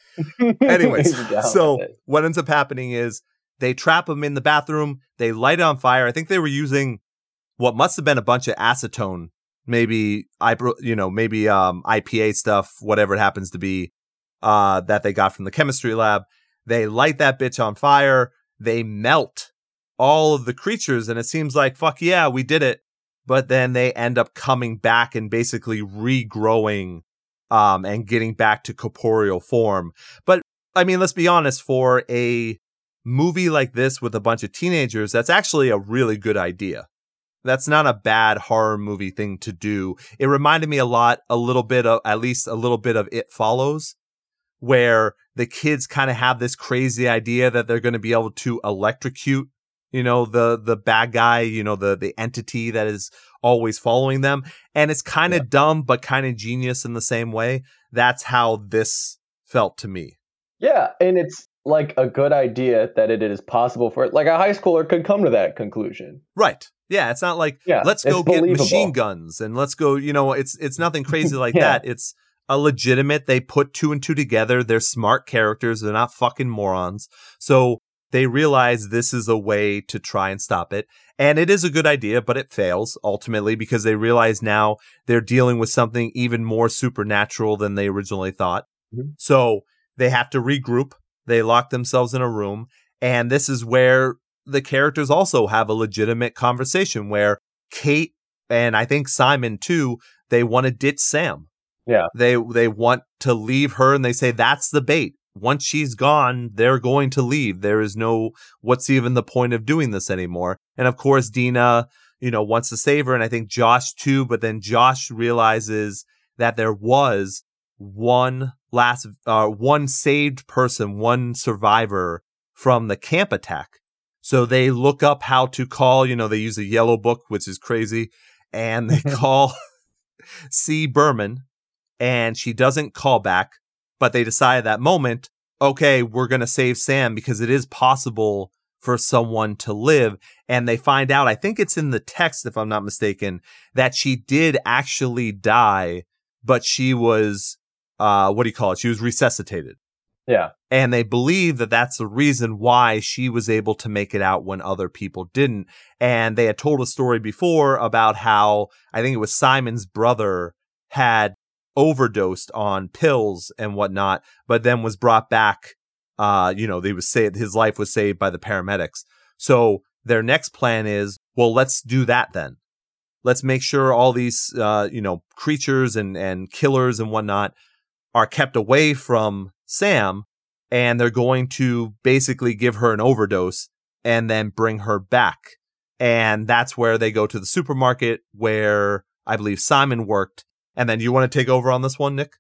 anyways, so what ends up happening is they trap him in the bathroom, they light it on fire. I think they were using what must have been a bunch of acetone, maybe I you know, maybe um IPA stuff, whatever it happens to be, uh that they got from the chemistry lab. They light that bitch on fire, they melt all of the creatures and it seems like fuck yeah, we did it. But then they end up coming back and basically regrowing um and getting back to corporeal form. But I mean, let's be honest, for a movie like this with a bunch of teenagers, that's actually a really good idea. That's not a bad horror movie thing to do. It reminded me a lot, a little bit of, at least a little bit of It Follows, where the kids kind of have this crazy idea that they're going to be able to electrocute, you know, the, the bad guy, you know, the, the entity that is always following them. And it's kind of dumb, but kind of genius in the same way. That's how this felt to me. Yeah, and it's like a good idea that it is possible for it like a high schooler could come to that conclusion. Right. Yeah, it's not like Yeah, let's go get machine guns and let's go, you know, it's it's nothing crazy like [laughs] Yeah. that. It's a legitimate they put two and two together. They're smart characters, they're not fucking morons. So they realize this is a way to try and stop it. And it is a good idea, but it fails ultimately because they realize now they're dealing with something even more supernatural than they originally thought. Mhm. So they have to regroup. They lock themselves in a room. And this is where the characters also have a legitimate conversation where Kate and I think Simon too, they want to ditch Sam. Yeah. They they want to leave her and they say that's the bait. Once she's gone, they're going to leave. There is no what's even the point of doing this anymore. And of course Deena, you know, wants to save her and I think Josh too, but then Josh realizes that there was one last uh one saved person, one survivor from the camp attack. So they look up how to call, you know, they use a yellow book, which is crazy, and they [laughs] call [laughs] C. Berman, and she doesn't call back, but they decide at that moment, okay, we're going to save Sam because it is possible for someone to live. And they find out, I think it's in the text, if I'm not mistaken, that she did actually die, but she was, uh, what do you call it? She was resuscitated. Yeah. And they believe that that's the reason why she was able to make it out when other people didn't. And they had told a story before about how I think it was Simon's brother had overdosed on pills and whatnot, but then was brought back. Uh, you know, they was saved, his life was saved by the paramedics. So their next plan is, well, let's do that then. Let's make sure all these, uh, you know, creatures and, and killers and whatnot are kept away from Sam and they're going to basically give her an overdose and then bring her back. And that's where they go to the supermarket where I believe Simon worked. And then you want to take over on this one, Nick?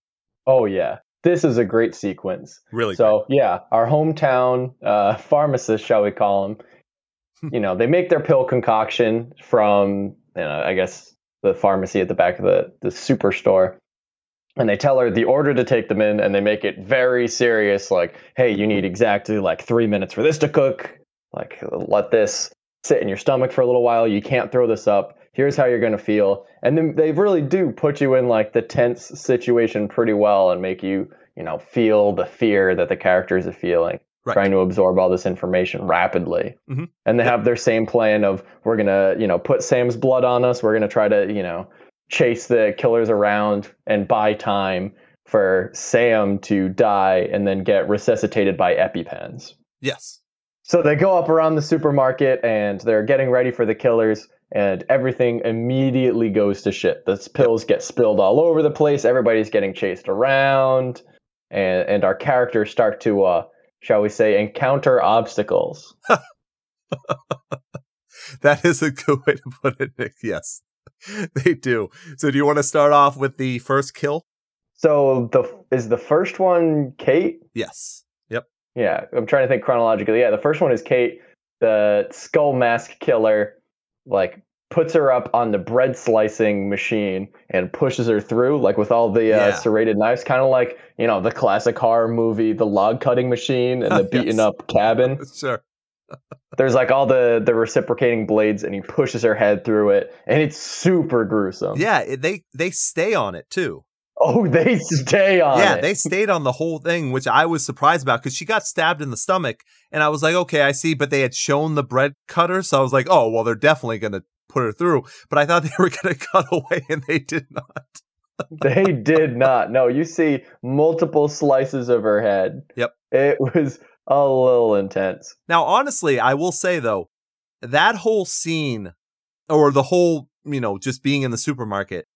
Oh yeah. This is a great sequence. Really? So yeah, our hometown uh, [laughs] pharmacist, shall we call him? [laughs] you know, they make their pill concoction from, you know, I guess the pharmacy at the back of the the superstore, and they tell her the order to take them in and they make it very serious like hey you need exactly like three minutes for this to cook like let this sit in your stomach for a little while you can't throw this up here's how you're going to feel and then they really do put you in like the tense situation pretty well and make you you know feel the fear that the characters are feeling Right. trying to absorb all this information rapidly Mhm. and they have their same plan of we're going to you know put sam's blood on us we're going to try to you know chase the killers around and buy time for Sam to die and then get resuscitated by EpiPens. Yes. So they go up around the supermarket and they're getting ready for the killers, and everything immediately goes to shit. The pills get spilled all over the place. Everybody's getting chased around, and and our characters start to, uh, shall we say, encounter obstacles. [laughs] [laughs] That is a good way to put it, Nick. Yes. They do. So do you want to start off with the first kill? So the is the first one Kate? Yes. Yep. Yeah, I'm trying to think chronologically. Yeah, the first one is Kate, the skull mask killer, like puts her up on the bread slicing machine and pushes her through, like with all the uh, Yeah. serrated knives, kind of like you know the classic horror movie, the log cutting machine and the [laughs] beaten Yes. up cabin. [laughs] Sure. There's like all the the reciprocating blades, and he pushes her head through it, and it's super gruesome. Yeah, they they stay on it too. Oh, [laughs] they stay on yeah, it. they stayed on the whole thing, which I was surprised about because she got stabbed in the stomach, and I was like, okay, I see. But they had shown the bread cutter, so I was like, oh, well, they're definitely gonna put her through. But I thought [laughs] they were gonna cut away, and they did not. They did not. No, you see multiple slices of her head. Yep. It was a little intense. Now, honestly, I will say though, that whole scene, or the whole, you know, just being in the supermarket,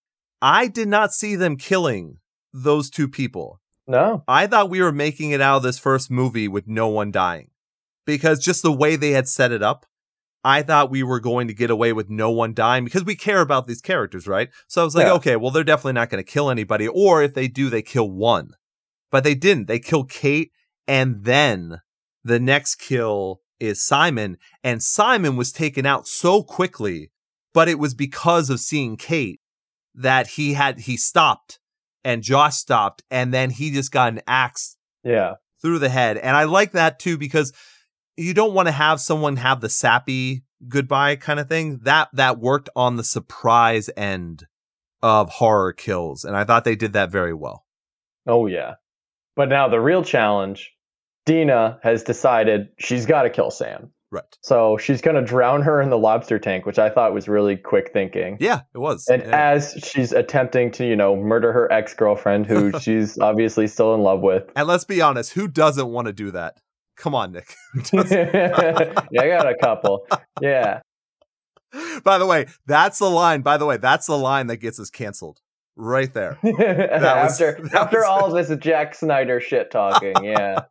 I did not see them killing those two people. No. I thought we were making it out of this first movie with no one dying. Because just the way they had set it up, I thought we were going to get away with no one dying because we care about these characters, right? So I was like, Yeah. okay, well, they're definitely not going to kill anybody. Or if they do, they kill one. But they didn't. They kill Kate. And then the next kill is Simon. And Simon was taken out so quickly, but it was because of seeing Kate that he had, he stopped and Josh stopped. And then he just got an axe Yeah. through the head. And I like that too because you don't want to have someone have the sappy goodbye kind of thing. That that worked on the surprise end of horror kills, and I thought they did that very well. Oh yeah. But now the real challenge, Deena has decided she's got to kill Sam. Right. So she's going to drown her in the lobster tank, which I thought was really quick thinking. Yeah, it was. And Yeah. as she's attempting to, you know, murder her ex-girlfriend who [laughs] she's obviously still in love with. and let's be honest, who doesn't want to do that? Come on, Nick. [laughs] [laughs] Yeah, I got a couple. Yeah. By the way, that's the line. By the way, that's the line that gets us canceled. Right there. was- after that after was- all this Jack Snyder shit talking, yeah.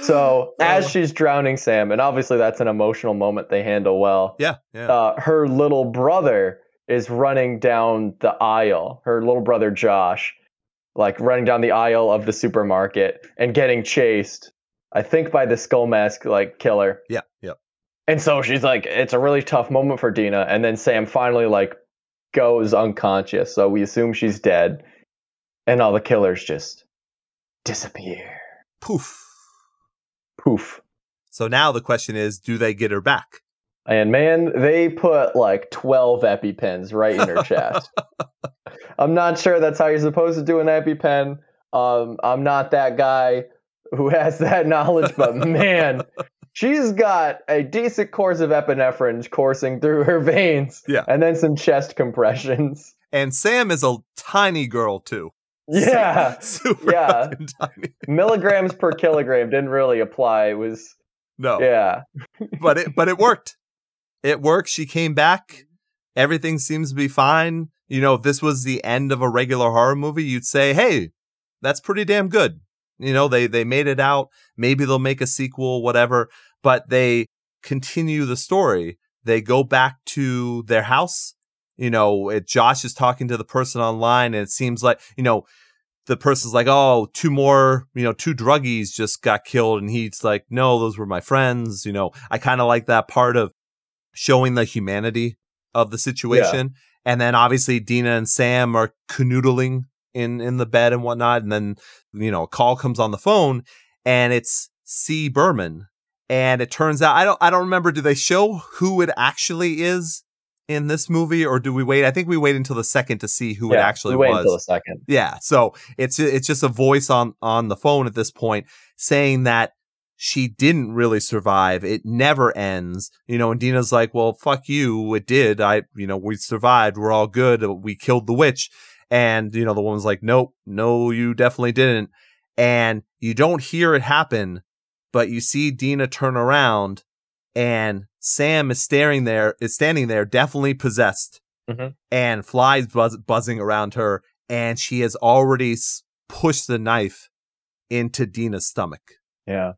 So as she's drowning Sam, and obviously that's an emotional moment they handle well. Yeah, yeah. Uh, her little brother is running down the aisle. Her little brother Josh, like running down the aisle of the supermarket and getting chased. I think by the skull mask like killer. yeah, yeah. And so she's like, it's a really tough moment for Deena. And then Sam finally like goes unconscious. So we assume she's dead. And all the killers just disappear. Poof. Poof. So now the question is, do they get her back? And man, they put like 12 EpiPens right in her chest. [laughs] I'm not sure that's how you're supposed to do an EpiPen. Um, I'm not that guy who [laughs] has that knowledge, but [laughs] man, she's got a decent course of epinephrine coursing through her veins. Yeah. And then some chest compressions. And Sam is a tiny girl too. Yeah. Super Yeah. Milligrams per kilogram didn't really apply. It was, No. yeah. but it but it worked. It worked. She came back. Everything seems to be fine. You know, if this was the end of a regular horror movie, you'd say, "Hey, that's pretty damn good." You know, they they made it out. Maybe they'll make a sequel, whatever. But they continue the story. They go back to their house. You know, it, Josh is talking to the person online, and it seems like you know the person's like, "Oh, two more, you know, two druggies just got killed," and he's like, "No, those were my friends." You know, I kind of like that part of showing the humanity of the situation. And then obviously Deena and Sam are canoodling in in the bed and whatnot, and then you know a call comes on the phone, and it's C Berman, and it turns out I don't I don't remember. Do they show who it actually is in this movie, or do we wait? I think we wait until the second to see who it actually we wait was. until a second. Yeah. So it's it's just a voice on on the phone at this point saying that she didn't really survive. It never ends. You know, and Deena's like, "Well, fuck you. It did. I, you know, we survived. We're all good. We killed the witch." And you know, the woman's like, "Nope, no, you definitely didn't." And you don't hear it happen, but you see Deena turn around, and Sam is staring there, is standing there, definitely possessed, Mhm. and flies buzz- buzzing around her, and she has already pushed the knife into Deena's stomach. Yeah.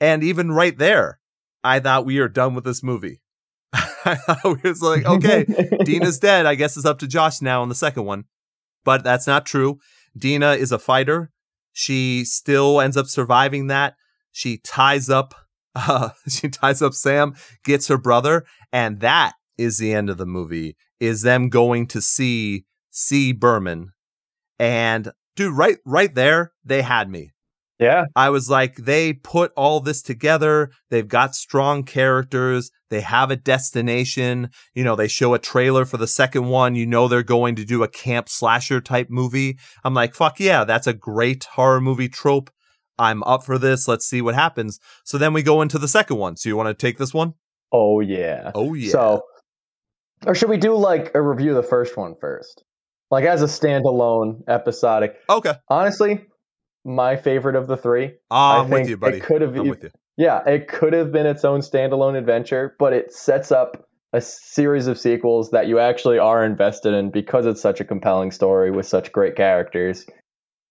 And even right there, I thought we are done with this movie. [laughs] I thought we was like, okay, [laughs] Deena's dead. I guess it's up to Josh now in the second one. But that's not true. Deena is a fighter. She still ends up surviving that. She ties up uh, [laughs] she ties up Sam, gets her brother, and that is the end of the movie. Is them going to see C. Berman. And dude, right right there, they had me. yeah. I was like, they put all this together. They've got strong characters. They have a destination. You know, they show a trailer for the second one. You know, they're going to do a camp slasher type movie. I'm like, fuck yeah, that's a great horror movie trope. I'm up for this. Let's see what happens. So then we go into the second one. So you want to take this one? Oh yeah. Oh, yeah. So, or should we do like a review of the first one first? Like as a standalone episodic. okay. Honestly, my favorite of the three. Ah, I I'm with think you, buddy. It could have, I'm with you. yeah, it could have been its own standalone adventure, but it sets up a series of sequels that you actually are invested in because it's such a compelling story with such great characters.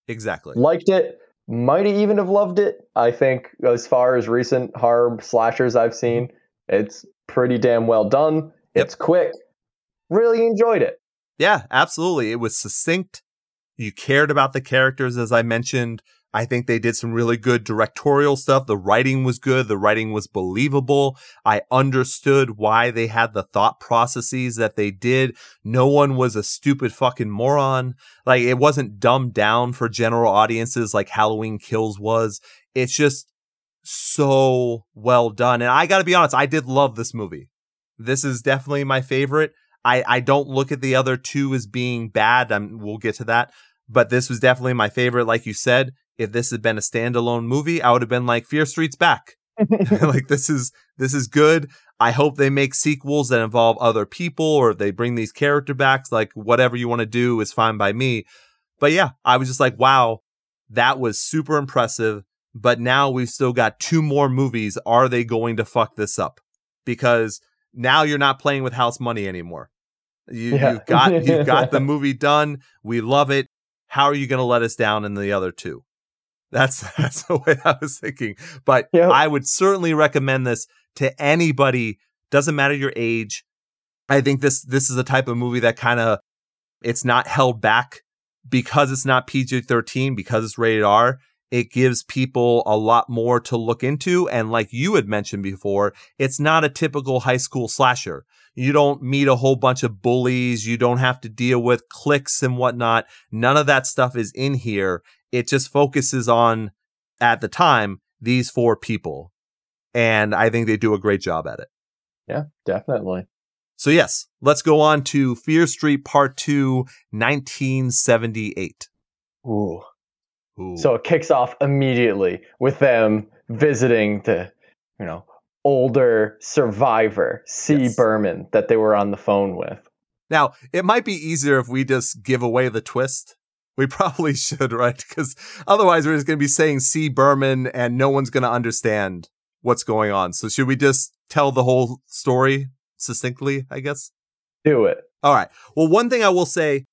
Exactly. Liked it. Might even have loved it. I think as far as recent horror slashers I've seen, it's pretty damn well done. Yep. It's quick. Really enjoyed it. Yeah, absolutely. It was succinct. You cared about the characters, as I mentioned. I think they did some really good directorial stuff. The writing was good. The writing was believable. I understood why they had the thought processes that they did. No one was a stupid fucking moron. Like it wasn't dumbed down for general audiences like Halloween Kills was. It's just so well done. And I got to be honest, I did love this movie. This is definitely my favorite. I, I don't look at the other two as being bad. I'm, we'll get to that. But this was definitely my favorite. Like you said, if this had been a standalone movie, I would have been like, Fear Street's back. [laughs] [laughs] like this is this is good. I hope they make sequels that involve other people or they bring these character backs. Like whatever you want to do is fine by me. But yeah, I was just like, wow, that was super impressive. But now we've still got two more movies. Are they going to fuck this up? Because now you're not playing with house money anymore. You, Yeah. You've got you've [laughs] got the movie done. We love it. How are you going to let us down in the other two? That's [laughs] that's the way I was thinking. But Yep. I would certainly recommend this to anybody. Doesn't matter your age. I think this this is a type of movie that kind of it's not held back because it's not PG thirteen because it's rated R. It gives people a lot more to look into, and like you had mentioned before, it's not a typical high school slasher. You don't meet a whole bunch of bullies. You don't have to deal with cliques and whatnot. None of that stuff is in here. It just focuses on, at the time, these four people. And I think they do a great job at it. Yeah, definitely. So, yes, let's go on to Fear Street Part 2, 1978. Ooh. Ooh. So it kicks off immediately with them visiting the, you know, older survivor, C. Yes. Berman, that they were on the phone with. Now, it might be easier if we just give away the twist. We probably [laughs] should, right? Because otherwise, we're just going to be saying C. Berman and no one's going to understand what's going on. So, should we just tell the whole story succinctly, I guess? Do it. All right. Well, one thing I will say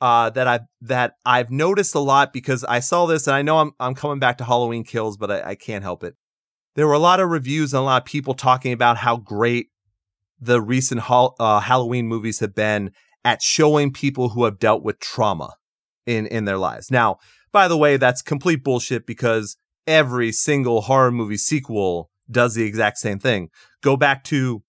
uh, that I that I've noticed a lot because I saw this and I know I'm I'm coming back to Halloween Kills, but I, I can't help it. There were a lot of reviews and a lot of people talking about how great the recent uh, Halloween movies have been at showing people who have dealt with trauma in in their lives. Now, by the way, that's complete bullshit because every single horror movie sequel does the exact same thing. Go back to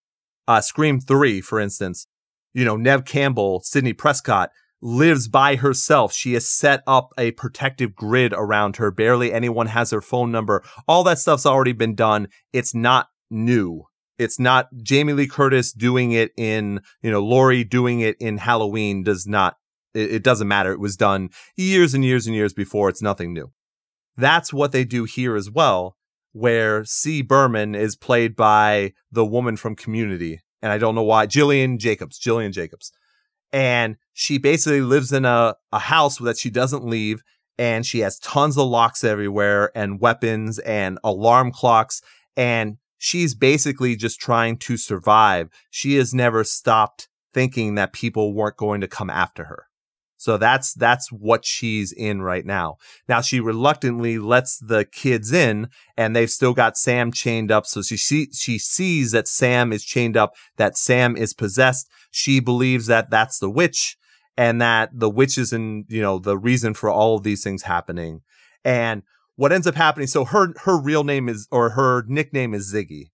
uh, Scream 3, for instance. You know, Neve Campbell, Sidney Prescott lives by herself. She has set up a protective grid around her. Barely anyone has her phone number. All that stuff's already been done. It's not new. It's not Jamie Lee Curtis doing it in, you know, Laurie doing it in Halloween does not, it, it doesn't matter. It was done years and years and years before. It's nothing new. That's what they do here as well, where C. Berman is played by the woman from Community. And I don't know why, Gillian Jacobs, Gillian Jacobs. And she basically lives in a, a house that she doesn't leave. And she has tons of locks everywhere and weapons and alarm clocks. And she's basically just trying to survive. She has never stopped thinking that people weren't going to come after her. So that's that's what she's in right now. Now she reluctantly lets the kids in, and they've still got Sam chained up. So she see, she sees that Sam is chained up, that Sam is possessed. She believes that that's the witch, and that the witch is in you know the reason for all of these things happening. And what ends up happening? So her her real name is or her nickname is Ziggy.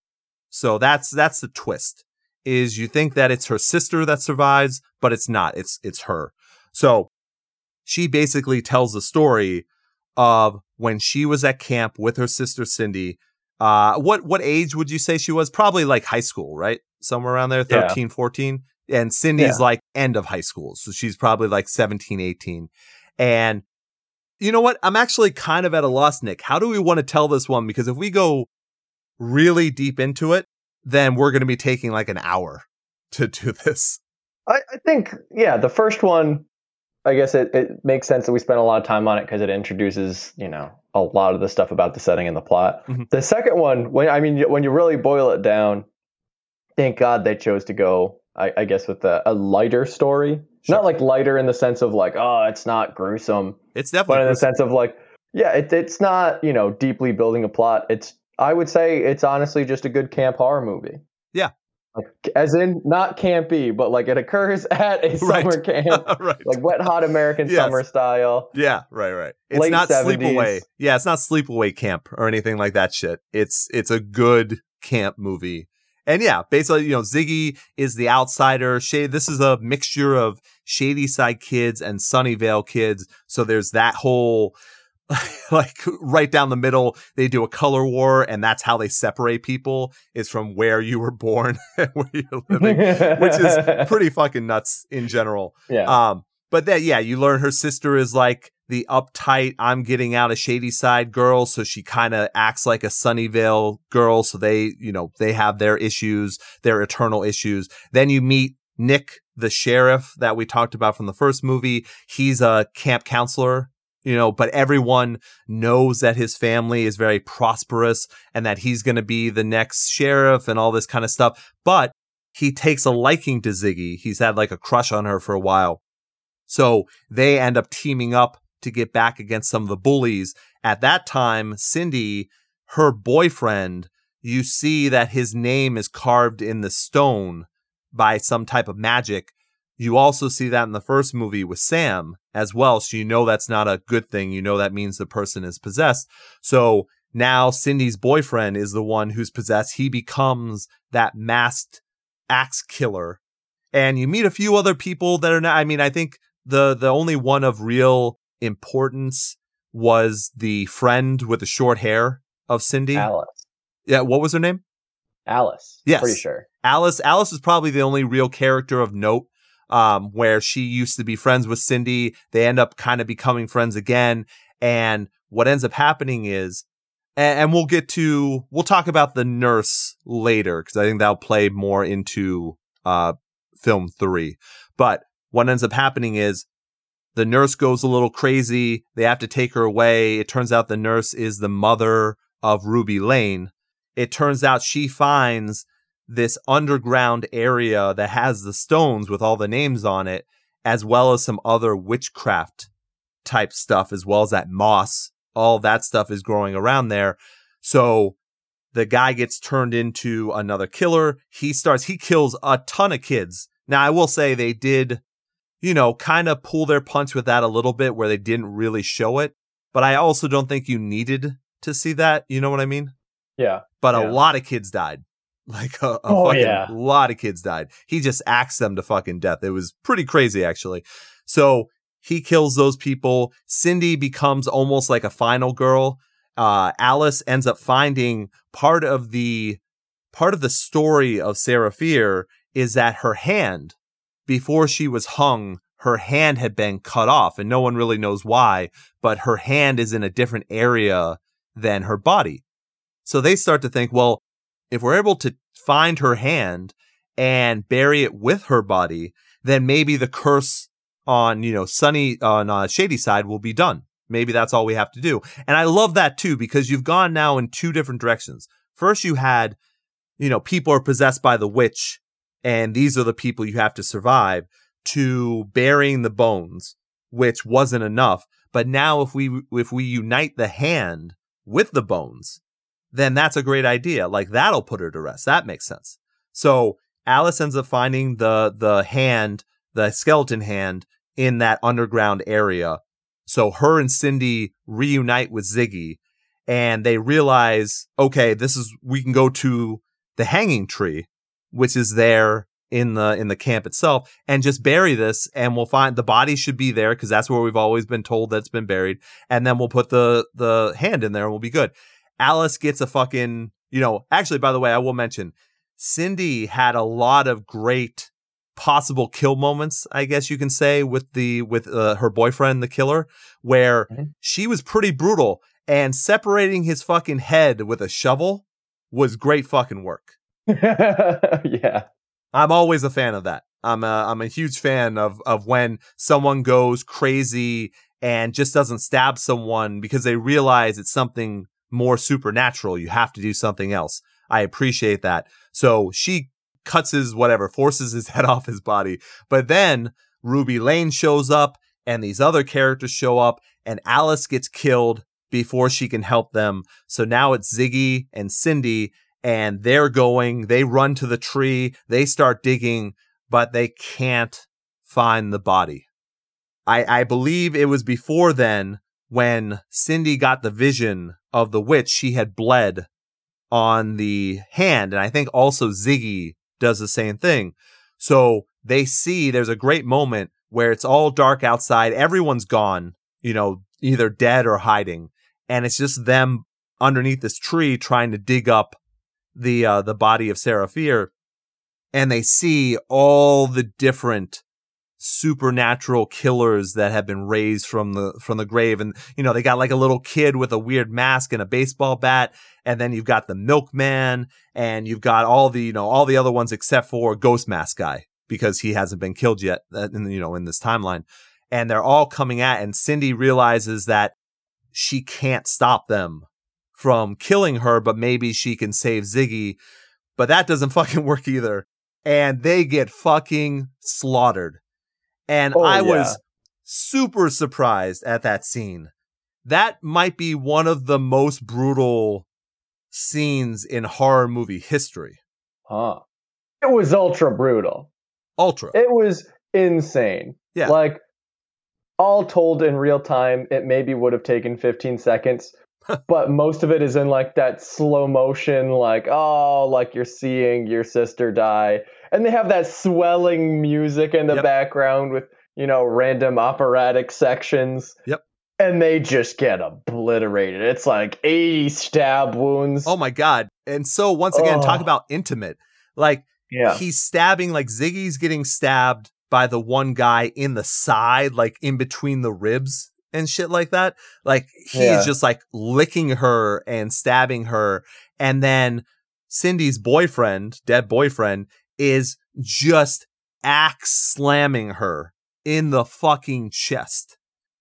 So that's that's the twist. Is you think that it's her sister that survives, but it's not. It's it's her. So she basically tells the story of when she was at camp with her sister Cindy. Uh, what what age would you say she was? Probably like high school, right? Somewhere around there, Yeah. 13, 14. And Cindy's Yeah. like end of high school. So she's probably like 17, 18. And you know what? I'm actually kind of at a loss, Nick. How do we want to tell this one? Because if we go really deep into it, then we're going to be taking like an hour to do this. I, I think, yeah, the first one, I guess it, it makes sense that we spend a lot of time on it because it introduces, you know, a lot of the stuff about the setting and the plot. Mhm. The second one, when I mean, when you really boil it down, thank God they chose to go, I, I guess, with a, a lighter story. Sure. Not like lighter in the sense of like, oh, it's not gruesome, It's definitely, but in the sense of like, yeah, it, it's not, you know, deeply building a plot. It's, I would say it's honestly just a good camp horror movie. Yeah. Like, as in, not campy, but like it occurs [laughs] at a Right. summer [laughs] camp, right. like wet hot American Yes. summer style. Yeah, right, right. It's Late not 70s. sleepaway. Yeah, it's not sleepaway camp or anything like that shit. It's it's a good camp movie. And yeah, basically, you know, Ziggy is the outsider. Shade this is a mixture of Shadyside kids and Sunnyvale kids. So there's that whole [laughs] like right down the middle, they do a color war, and that's how they separate people is from where you were born [laughs] and where you're living, which is [laughs] pretty fucking nuts in general. yeah. Um, but then yeah, you learn her sister is like the uptight, I'm getting out of Shadyside girl, so she kind of acts like a Sunnyvale girl. So they, you know, they have their issues, their eternal issues. Then you meet Nick, the sheriff that we talked about from the first movie. He's a camp counselor. You know, but everyone knows that his family is very prosperous and that he's going to be the next sheriff and all this kind of stuff. But he takes a liking to Ziggy. He's had like a crush on her for a while. So they end up teaming up to get back against some of the bullies. At that time, Cindy, her boyfriend, you see that his name is carved in the stone by some type of magic. You also see that in the first movie with Sam as well. So you know that's not a good thing. You know that means the person is possessed. So now Cindy's boyfriend is the one who's possessed. He becomes that masked axe killer. And you meet a few other people that are not, I mean, I think the, the only one of real importance was the friend with the short hair of Cindy. Alice. Yeah. What was her name? Alice. Yes. Pretty sure. Alice Alice is probably the only real character of note um, where she used to be friends with Cindy. They end up kind of becoming friends again. And what ends up happening is, and, and we'll get to, we'll talk about the nurse later because I think that'll play more into uh, film three. But what ends up happening is the nurse goes a little crazy. They have to take her away. It turns out the nurse is the mother of Ruby Lane. It turns out she finds this underground area that has the stones with all the names on it, as well as some other witchcraft type stuff, as well as that moss. All that stuff is growing around there. So the guy gets turned into another killer. He starts, he kills a ton of kids. Now, I will say they did, you know, kind of pull their punch with that a little bit where they didn't really show it. But I also don't think you needed to see that. You know what I mean? Yeah. But Yeah. a lot of kids died. Like a, a Oh, fucking yeah. lot of kids died. He just axed them to fucking death. It was pretty crazy, actually. So he kills those people. Cindy becomes almost like a final girl. Uh, Alice ends up finding part of the part of the story of Sarah Fier is that her hand, before she was hung, her hand had been cut off, and no one really knows why. But her hand is in a different area than her body. So they start to think, well, if we're able to find her hand and bury it with her body, then maybe the curse on, you know, sunny, on uh, Shadyside will be done. Maybe that's all we have to do. And I love that too, because you've gone now in two different directions. First, you had, you know, people are possessed by the witch, and these are the people you have to survive, to burying the bones, which wasn't enough. But now if we, if we unite the hand with the bones, then that's a great idea. Like that'll put her to rest. That makes sense. So Alice ends up finding the the hand, the skeleton hand in that underground area. So her and Cindy reunite with Ziggy and they realize, okay, this is we can go to the hanging tree, which is there in the in the camp itself and just bury this and we'll find the body should be there because that's where we've always been told that's been buried and then we'll put the the hand in there and we'll be good Alice gets a fucking, you know, actually, by the way, I will mention Cindy had a lot of great possible kill moments, I guess you can say, with the, with uh, her boyfriend, the killer, where Mhm. she was pretty brutal and separating his fucking head with a shovel was great fucking work. [laughs] yeah. I'm always a fan of that. I'm a, I'm a huge fan of of when someone goes crazy and just doesn't stab someone because they realize it's something more supernatural. You have to do something else. I appreciate that. So she cuts his whatever, forces his [laughs] head off his body. But then Ruby Lane shows up and these other characters show up and Alice gets killed before she can help them. So now it's Ziggy and Cindy and they're going, they run to the tree, they start digging, but they can't find the body. I, I believe it was before then when Cindy got the vision of the witch, she had bled on the hand. And I think also Ziggy does the same thing. So they see there's a great moment where it's all dark outside. Everyone's gone, you know, either dead or hiding. And it's just them underneath this tree trying to dig up the, uh, the body of Sarah Fier. And they see all the different supernatural killers that have been raised from the from the grave. And you know they got like a little kid with a weird mask and a baseball bat and then you've got the milkman and you've got all the you know all the other ones except for ghost mask guy because he hasn't been killed yet uh, in you know in this timeline. And they're all coming at and Cindy realizes that she can't stop them from killing her but maybe she can save Ziggy. But that doesn't [laughs] fucking work either. And they get fucking slaughtered and Oh, I yeah. was super surprised at that scene. That might be one of the most brutal scenes in horror movie history. Huh. It was ultra brutal. Ultra. It was insane. Yeah. Like all told in real time, it maybe would have taken 15 seconds, [laughs] but most of it is in like that slow motion, like, oh, like you're seeing your sister die. And they have that swelling music in the Yep. background with, you know, random operatic sections. Yep. and they just get obliterated. It's like 80 stab wounds. Oh my god. And so once again, talk Oh. about intimate. Like yeah. he's stabbing like Ziggy's getting stabbed by the one guy in the side, like in between the ribs and shit like that. Like he's Yeah. just like licking her and stabbing her. And then Cindy's boyfriend, dead boyfriend, is just axe slamming her in the fucking chest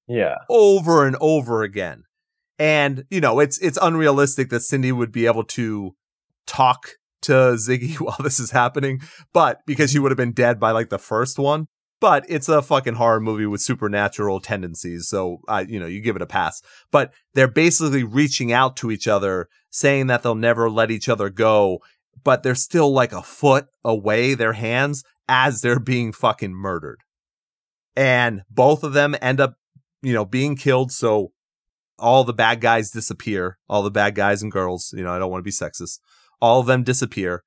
Yeah. over and over again. And, you know, it's it's unrealistic that Cindy would be able to talk to Ziggy [laughs] while this is happening, but because she would have been dead by like the first one. But it's a fucking horror movie with supernatural tendencies, so uh, you know, you give it a pass. But they're basically reaching out to each other, saying that they'll never let each other go, but they're still like a foot away, their hands, as they're being fucking murdered. And both of them end up, you know, being killed, so all the bad guys disappear. All the bad guys and girls, you know, I don't want to be sexist. All of them disappear.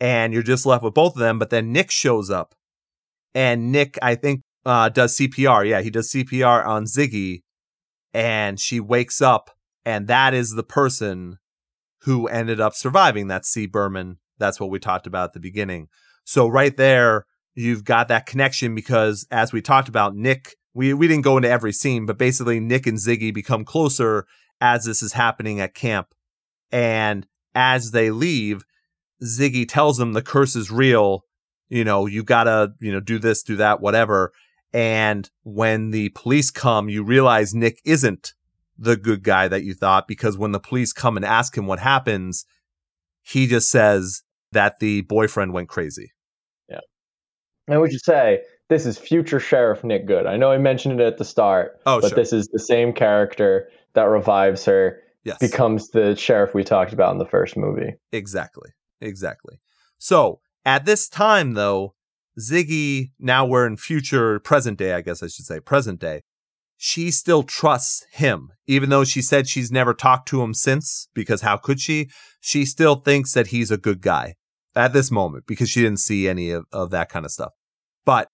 And you're just left with both of them. But then Nick shows up. And Nick, I think, uh, does CPR. Yeah, he does CPR on Ziggy. And she wakes up. And that is the person who ended up surviving. That's C. Berman. That's what we talked about at the beginning. So right there, you've got that connection because as we talked about, Nick we we didn't go into every scene, but basically Nick and Ziggy become closer as this is happening at camp. And as they leave, Ziggy tells them the curse is real. You know, you gotta, you know, do this, do that, whatever. And when the police come, you realize Nick isn't the good guy that you thought because when the police come and ask him what happens, he just says that the boyfriend went crazy. Yeah. And we should say this is future Sheriff Nick Goode. I know I mentioned it at the start, Oh, but sure. this is the same character that revives her, yes. becomes the sheriff we talked about in the first movie. Exactly. Exactly. So at this time, though, Ziggy, now we're in future, present day, I guess I should say, present day. She still trusts him, even though she said she's never talked to him since, because how could she? She still thinks that he's a good guy at this moment because she didn't see any of, of that kind of stuff. But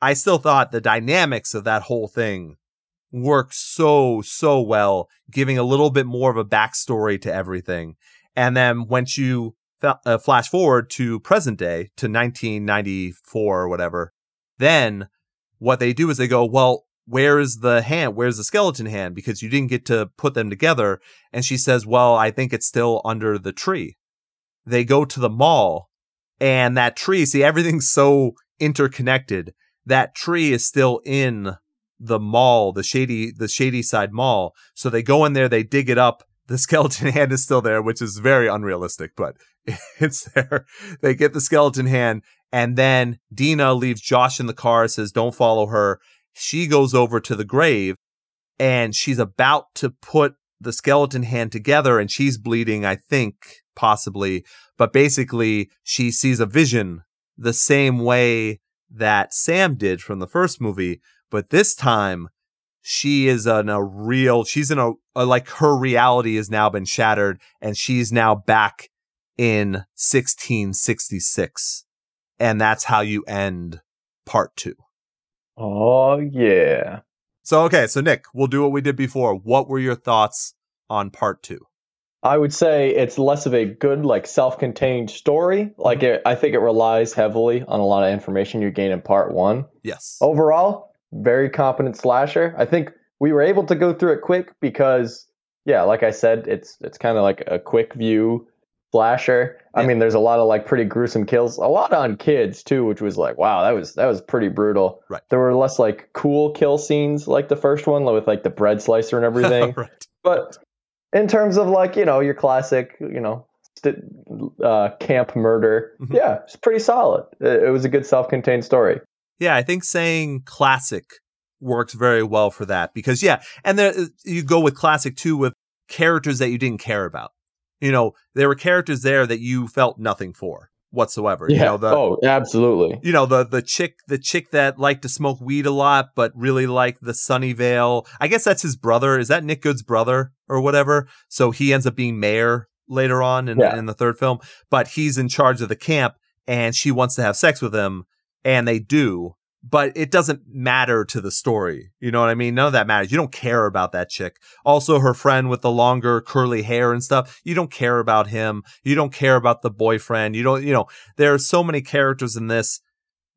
I still thought the dynamics of that whole thing worked so, so well, giving a little bit more of a backstory to everything. And then once you uh, flash forward to present day to 1994 or whatever, then what they do is they go, well, where's the hand? Where's the skeleton hand? Because you didn't get to put them together. And she says, well, I think it's still under the tree. They go to the mall and that tree, see, everything's so interconnected. That tree is still in the mall, the shady, the Shadyside mall. So they go in there, they dig it up. The [laughs] skeleton hand is still there, which is very unrealistic, but [laughs] it's there. They get the skeleton hand, and then Deena leaves Josh in the car, says, Don't follow her. She goes over to the grave and she's about to put the skeleton hand together, and she's bleeding, I think, possibly. But basically, she sees a vision the same way that Sam did from the first movie, but this time she is in a real she's in a, a like her reality has now been shattered and she's now back in 1666 and that's how you end part 2 Oh yeah. so okay so nick we'll do what we did before what were your thoughts on part 2 I would say it's less of a good, like, self-contained story. Like, mm-hmm. it, I think it relies heavily on a lot of information you gain in part one. yes Overall, very competent slasher. I think we were able to go through it quick because, yeah, like I said, it's it's kind of like a quick view slasher. I mean, there's a lot of like pretty gruesome kills, a lot on kids too, which was like, wow, that was that was pretty brutal. Right. There were less like cool kill scenes like the first one with like the bread slicer and everything. [laughs] right But in terms of like you know your classic you know st- uh, camp murder, Mhm. yeah, it's pretty solid. It, it was a good self-contained story. Yeah, I think saying classic works very well for that because yeah, and there you go with classic too with characters that you didn't care about. You know, there were characters there that you felt nothing for whatsoever. Yeah. You know, the oh, absolutely. you know the the chick the chick that liked to smoke weed a lot but really liked the Sunnyvale. I guess that's his brother. Is that Nick Goode's brother or whatever? So he ends up being mayor later on in, Yeah. in the third film, but he's in charge of the camp and she wants to have sex with him and they do. But it doesn't matter to the story. You know what I mean? None of that matters. You don't care about that chick. Also, her friend with the longer curly hair and stuff, you don't care about him. You don't care about the boyfriend. You don't, you know, there are so many characters in this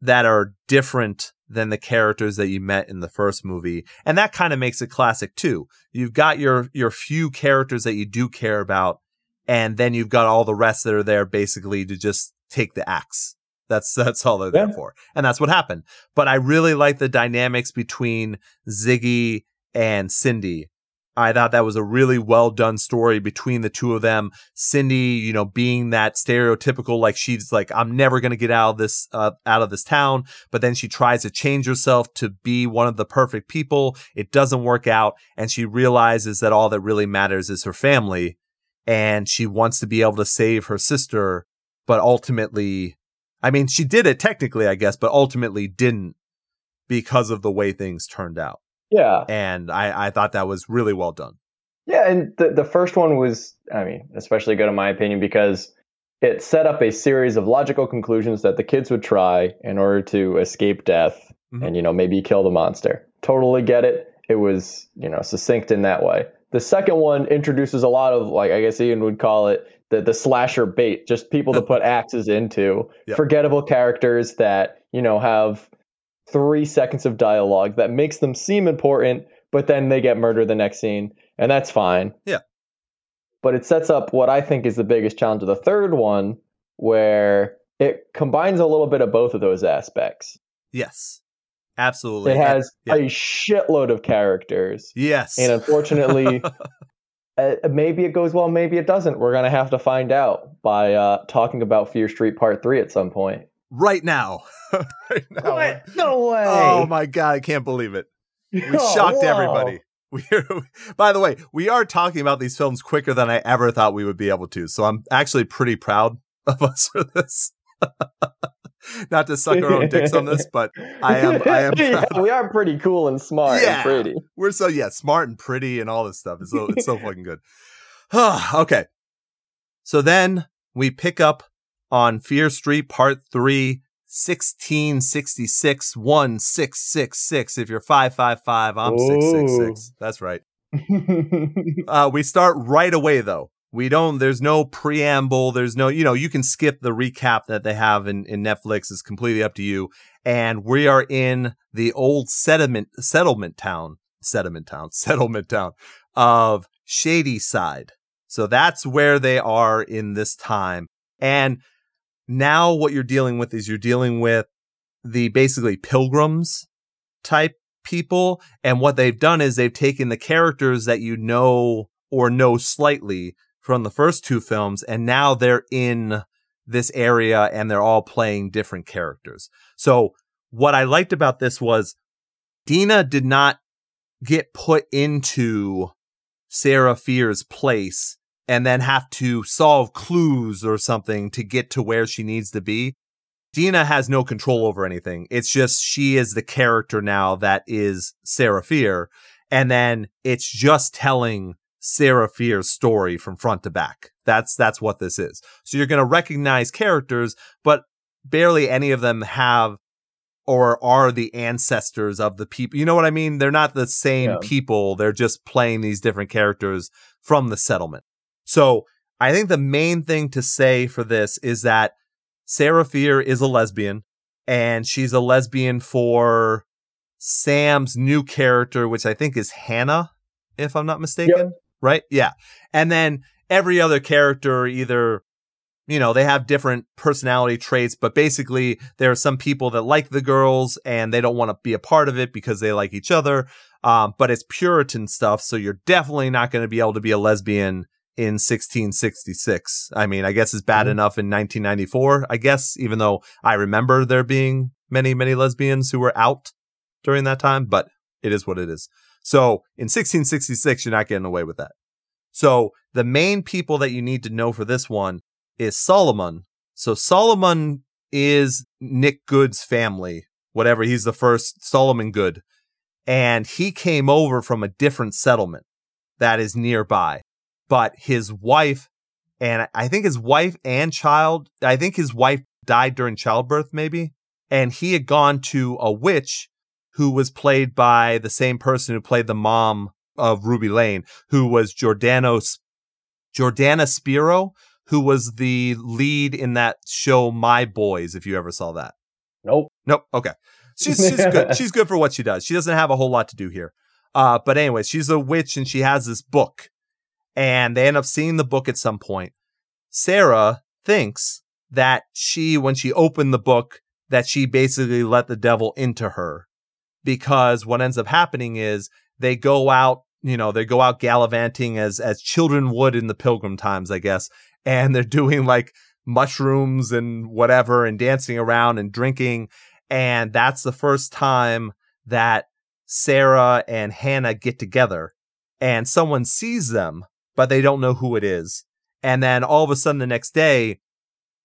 that are different than the characters that you met in the first movie. And that kind of makes it classic too. You've got your your few characters that you do care about and then you've got all the rest that are there basically to just take the axe. That's that's all they're there for. And that's what happened. But I really like the dynamics between Ziggy and Cindy. I thought that was a really well done story between the two of them. Cindy, you know, being that stereotypical, like she's like, I'm never going to get out of this, uh, out of this town. But then she tries to change herself to be one of the perfect people. It doesn't work out. And she realizes that all that really matters is her family. And she wants to be able to save her sister. But ultimately, I mean, she did it technically, I guess, but ultimately didn't because of the way things turned out. Yeah. And I, I thought that was really well done. Yeah, and the the first one was, I mean, especially good in my opinion because it set up a series of logical conclusions that the kids would try in order to escape death mm-hmm. and you know maybe kill the monster. Totally get it. It was you know succinct in that way. The second one introduces a lot of like I guess Ian would call it the the slasher bait, just people to put axes into, yep. forgettable characters that you know have three seconds of dialogue that makes them seem important, but then they get murdered the next scene, and that's fine. Yeah. But it sets up what I think is the biggest challenge of the third one, where it combines a little bit of both of those aspects. Yes. Absolutely. It has yeah. a shitload of characters. Yes. And unfortunately, [laughs] uh, maybe it goes well, maybe it doesn't. We're going to have to find out by uh, talking about Fear Street Part 3 at some point. Right now. [laughs] right now. What? No way. Oh my god, I can't believe it. We [laughs] oh, shocked whoa. everybody. [laughs] We by the way, we are talking about these films quicker than I ever thought we would be able to. So I'm actually pretty proud of us for this. [laughs] Not to suck our own dicks on this, but I am. I am. [laughs] Yeah, we are pretty cool and smart yeah, and pretty. We're so yeah, smart and pretty and all this stuff. It's so it's so [laughs] fucking good. [sighs] okay, so then we pick up on Fear Street Part Three, 1666 1666. If you're 555, I'm Ooh. 666. That's right. uh, we start right away, though. We don't, there's no preamble. There's no, you know, you can skip the recap that they have in, in Netflix. It's completely up to you. And we are in the old settlement, settlement town, settlement town, [laughs] settlement town of Shadyside So that's where they are in this time. And now what you're dealing with is you're dealing with the basically pilgrims type people. And what they've done is they've taken the characters that you know or know slightly from the first two films, and now they're in this area and they're all playing different characters. So what I liked about this was Deena did not get put into Sarah Fier's place and then have to solve clues or something to get to where she needs to be. Deena has no control over anything. It's just she is the character now that is Sarah Fier. And then it's just telling Sarah Fier's story from front to back. That's that's what this is. So you're going to recognize characters, but barely any of them have or are the ancestors of the people. You know what I mean? They're not the same yeah. people. They're just playing these different characters from the settlement. So I think the main thing to say for this is that Sarah Fier is a lesbian and she's a lesbian for Sam's new character, which I think is Hannah, if I'm not mistaken. Yep. Right? Yeah. And then every other character either you know, they have different personality traits, but basically there are some people that like the girls and they don't want to be a part of it because they like each other. Um, but it's Puritan stuff, so you're definitely not going to be able to be a lesbian in 1666. I mean, I guess it's bad mm-hmm. enough in 1994, I guess, even though I remember there being many, many lesbians who were out during that time, but it is what it is. So in 1666, you're not getting away with that. So the main people that you need to know for this one is Solomon. So Solomon is Nick Goode's family, whatever. He's the first Solomon Goode. And he came over from a different settlement that is nearby but his wife and I think his wife and child, I think his wife died during childbirth, maybe. and he had gone to a witch who was played by the same person who played the mom of Ruby Lane, who was Giordano Jordana Spiro, who was the lead in that show My Boys, if you ever saw that. Nope. Nope. Okay. She's she's good. [laughs] She's good for what she does. She doesn't have a whole lot to do here. Uh, but anyway, she's a witch and she has this book. And they end up seeing the book at some point. Sarah thinks that she, when she opened the book, that she basically let the devil into her. Because what ends up happening is they go out, you know, they go out gallivanting as as children would in the pilgrim times, I guess. And they're [laughs] doing like mushrooms and whatever and dancing around and drinking. And that's the first time that Sarah and Hannah get together and someone sees them, but they don't know who it is. And then all of a sudden the next day,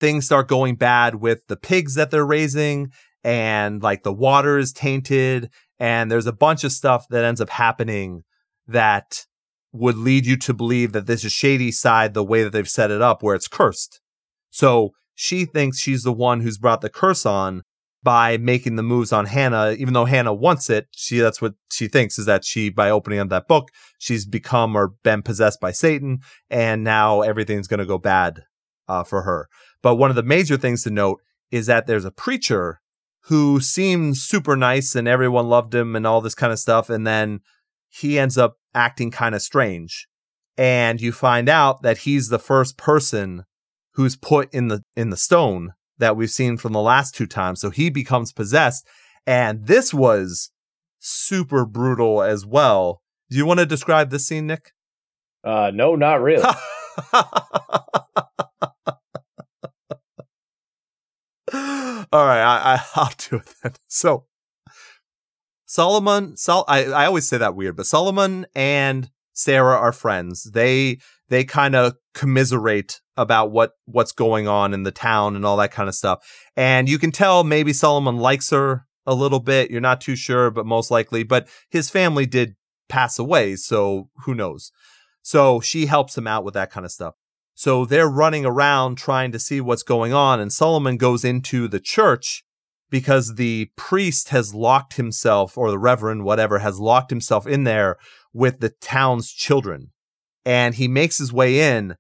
things start going bad with the pigs that they're raising and like the water is tainted and there's a bunch of stuff that ends up happening that would lead you to believe that this is Shadyside the way that they've set it up where it's cursed. So she thinks she's the one who's brought the curse on by making the moves on Hannah, even though Hannah wants it. She that's what she thinks is that she by opening up that book, she's become or been possessed by Satan, and now everything's going to go bad uh, for her. But one of the major things to note is that there's a preacher who seemed super nice and everyone loved him and all this kind of stuff, and then he ends up acting kind of strange, and you find out that he's the first person who's put in the in the stone that we've seen from the last two times. So he becomes possessed. And this was super brutal as well. Do you want to describe this scene, Nick? Uh, no, not really. [laughs] All right, I, I, [laughs] I'll do it then. So, Solomon, Sol, I, I always say that weird, but Solomon and Sarah are friends. They they kind of commiserate about what what's going on in the town and all that kind of stuff. And you can tell maybe Solomon likes her a little bit. You're not too sure, but most likely. But his family did pass away, so who knows? So she helps him out with that kind of stuff. So they're running around trying to see what's going on, and Solomon goes into the church because the priest has locked himself, or the reverend, whatever, has locked himself in there with the town's children. And he makes his way in,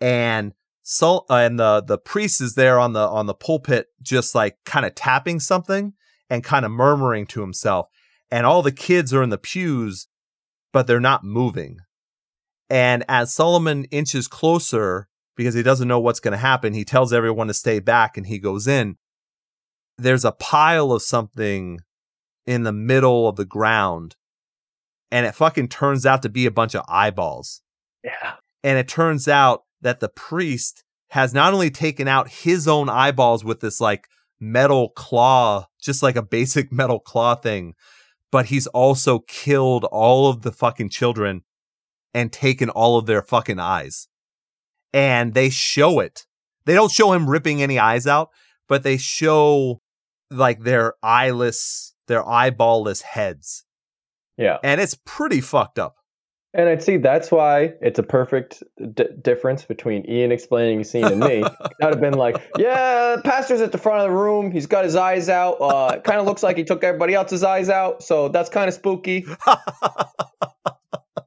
and so uh, and the the priest is there on the on the pulpit, just like kind of tapping something and kind of murmuring to himself. And all the kids are in the pews, but they're not moving. And as Solomon inches closer, because he doesn't know what's going to happen, he tells everyone to stay back and he goes in. There's a pile of something in the middle of the ground, and it fucking turns out to be a bunch of eyeballs. Yeah. And it turns out that the priest has not only taken out his own eyeballs with this like metal claw, just like a basic [laughs] metal claw thing, but he's also killed all of the fucking children and taken all of their fucking eyes. And they show it. They don't show him ripping any eyes out, but they show like their eyeless, their eyeballless heads. Yeah. And it's pretty fucked up. And I'd see that's why it's a perfect d- difference between Ian explaining a scene and me. [laughs] I'd have been like, "Yeah, pastor's at the front of the room. He's got his eyes out. Uh, kind of looks like he took everybody else's eyes out. So that's kind of spooky." [laughs]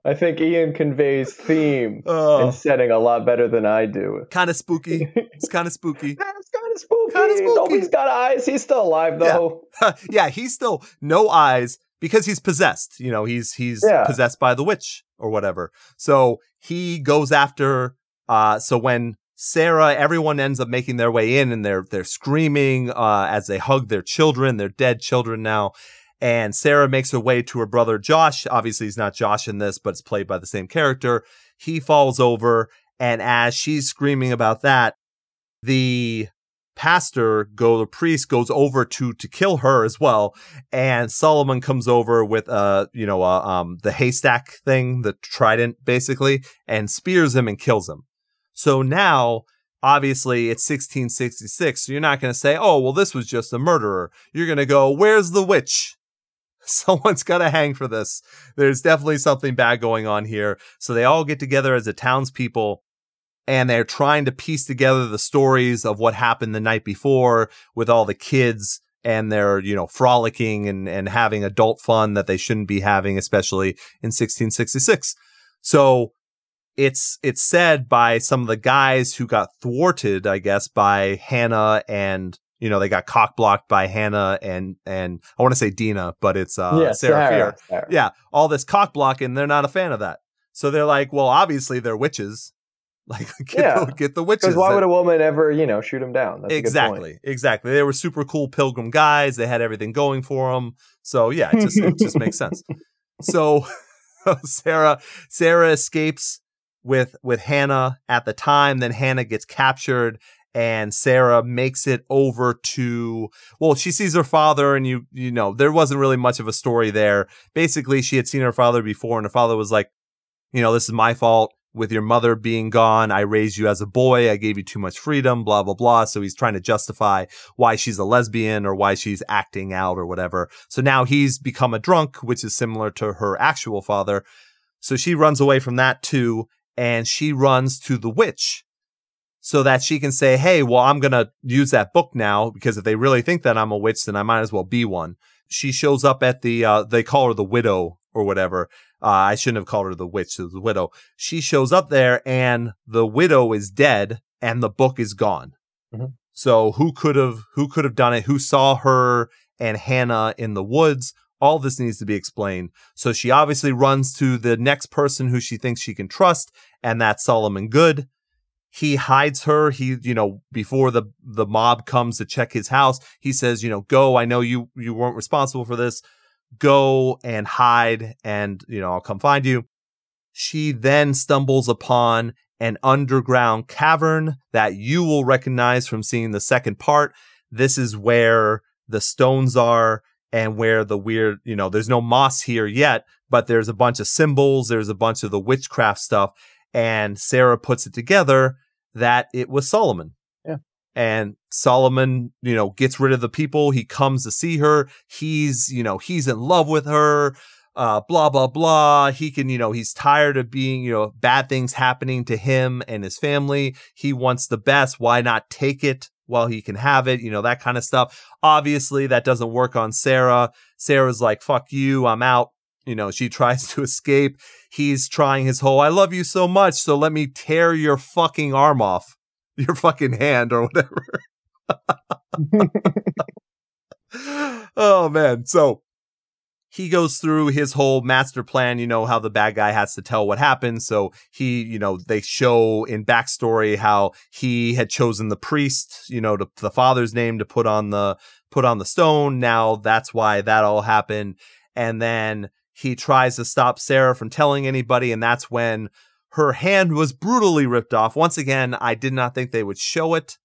I think Ian conveys theme Oh. and setting a lot better than I do. kind of spooky. [laughs] It's kind of spooky. That's kind of spooky. Kinda spooky. Nobody's got eyes. He's still alive though. [laughs] yeah, he's still no eyes because he's possessed. You know, he's he's Yeah. possessed by the witch or whatever. So he goes after. Uh, so when Sarah, everyone ends up making their way in, and they're they're screaming uh, as they hug their children, their dead children now. And Sarah makes her way to her brother Josh. Obviously, he's not Josh in this, but it's played by the same character. He falls over, and as she's screaming about that, the pastor go the priest goes over to to kill her as well. And solomon comes over with a you know a, um the haystack thing the trident basically and spears him and kills him. So now obviously it's 1666 so you're not going to say oh well this was just a murderer. You're going to go where's the witch [laughs] someone's got to hang for this there's definitely something bad going on here so they all get together as the townspeople and they're trying to piece together the stories of what happened the night before with all the kids and they're, you know, frolicking and, and having adult fun that they shouldn't be having, especially in 1666. So it's it's said by some of the guys who got thwarted, I guess, by Hannah and you know they got cock blocked by Hannah and and I want to say Deena, but it's uh yeah, Sarah, Sarah. Sarah. Yeah, all this cock block, and they're not a fan of that. So they're like, well, obviously they're witches. [laughs] Like get Yeah. the, get the witches. Because why that- would a woman ever, you know, shoot them down? That's A good point. exactly exactly they were super cool pilgrim guys they had everything going for them so yeah it just it just makes sense [laughs] so [laughs] sarah sarah escapes with with hannah at the time then hannah gets captured and sarah makes it over to well she sees her father and you you know there wasn't really much of a story there basically she had seen her father before and her father was like you know this is my fault with your mother being gone, I raised you as a boy. I gave you too much freedom, blah, blah, blah. So he's trying to justify why she's a lesbian or why she's acting out or whatever. So now he's become a drunk, which is similar to her actual father. So she runs away from that too. And she runs to the witch so that she can say, Hey, well, I'm going to use that book now because if they really think that I'm a witch, then I might as well be one. She shows up at the, uh, they call her the widow or whatever. Uh, I shouldn't have called her the witch, it was the widow. She shows up there and the widow is dead and the book is gone. Mhm. So who could have who could have done it? Who saw her and Hannah in the woods? All this needs to be explained. So she obviously runs to the next person who she thinks she can trust, and that's Solomon Goode. He hides her. He, you know, before the the mob comes to check his house, he says, you know, go. I know you you weren't responsible for this go and hide and you know i'll come find you she then stumbles upon an underground cavern that you will recognize from seeing the second part this is where the stones are and where the weird you know there's no moss here yet but there's a bunch of symbols there's a bunch of the witchcraft stuff and sarah puts it together that it was solomon Yeah. and Solomon, you know, gets rid of the people. He comes to see her. He's, you know, he's in love with her. Uh, blah blah blah. He can, you know, he's tired of being, you know, bad things happening to him and his family. He wants the best. Why not take it while he can have it? You know, that kind of stuff. Obviously, that doesn't work on Sarah. Sarah's like, "Fuck you, I'm out." You know, she tries to [laughs] escape. He's trying his whole, "I love you so much, so let me tear your fucking arm off." Your fucking hand or whatever. [laughs] [laughs] oh man. So he goes through his whole master plan, you know, how the bad guy has to tell what happened. So he, you know, they show in backstory how he had chosen the priest, you know, to, the father's name to put on the put on the stone. Now that's why that all happened. And then he tries to stop Sarah from telling anybody, and that's when her hand was brutally ripped off. Once again, I did not think they would show it,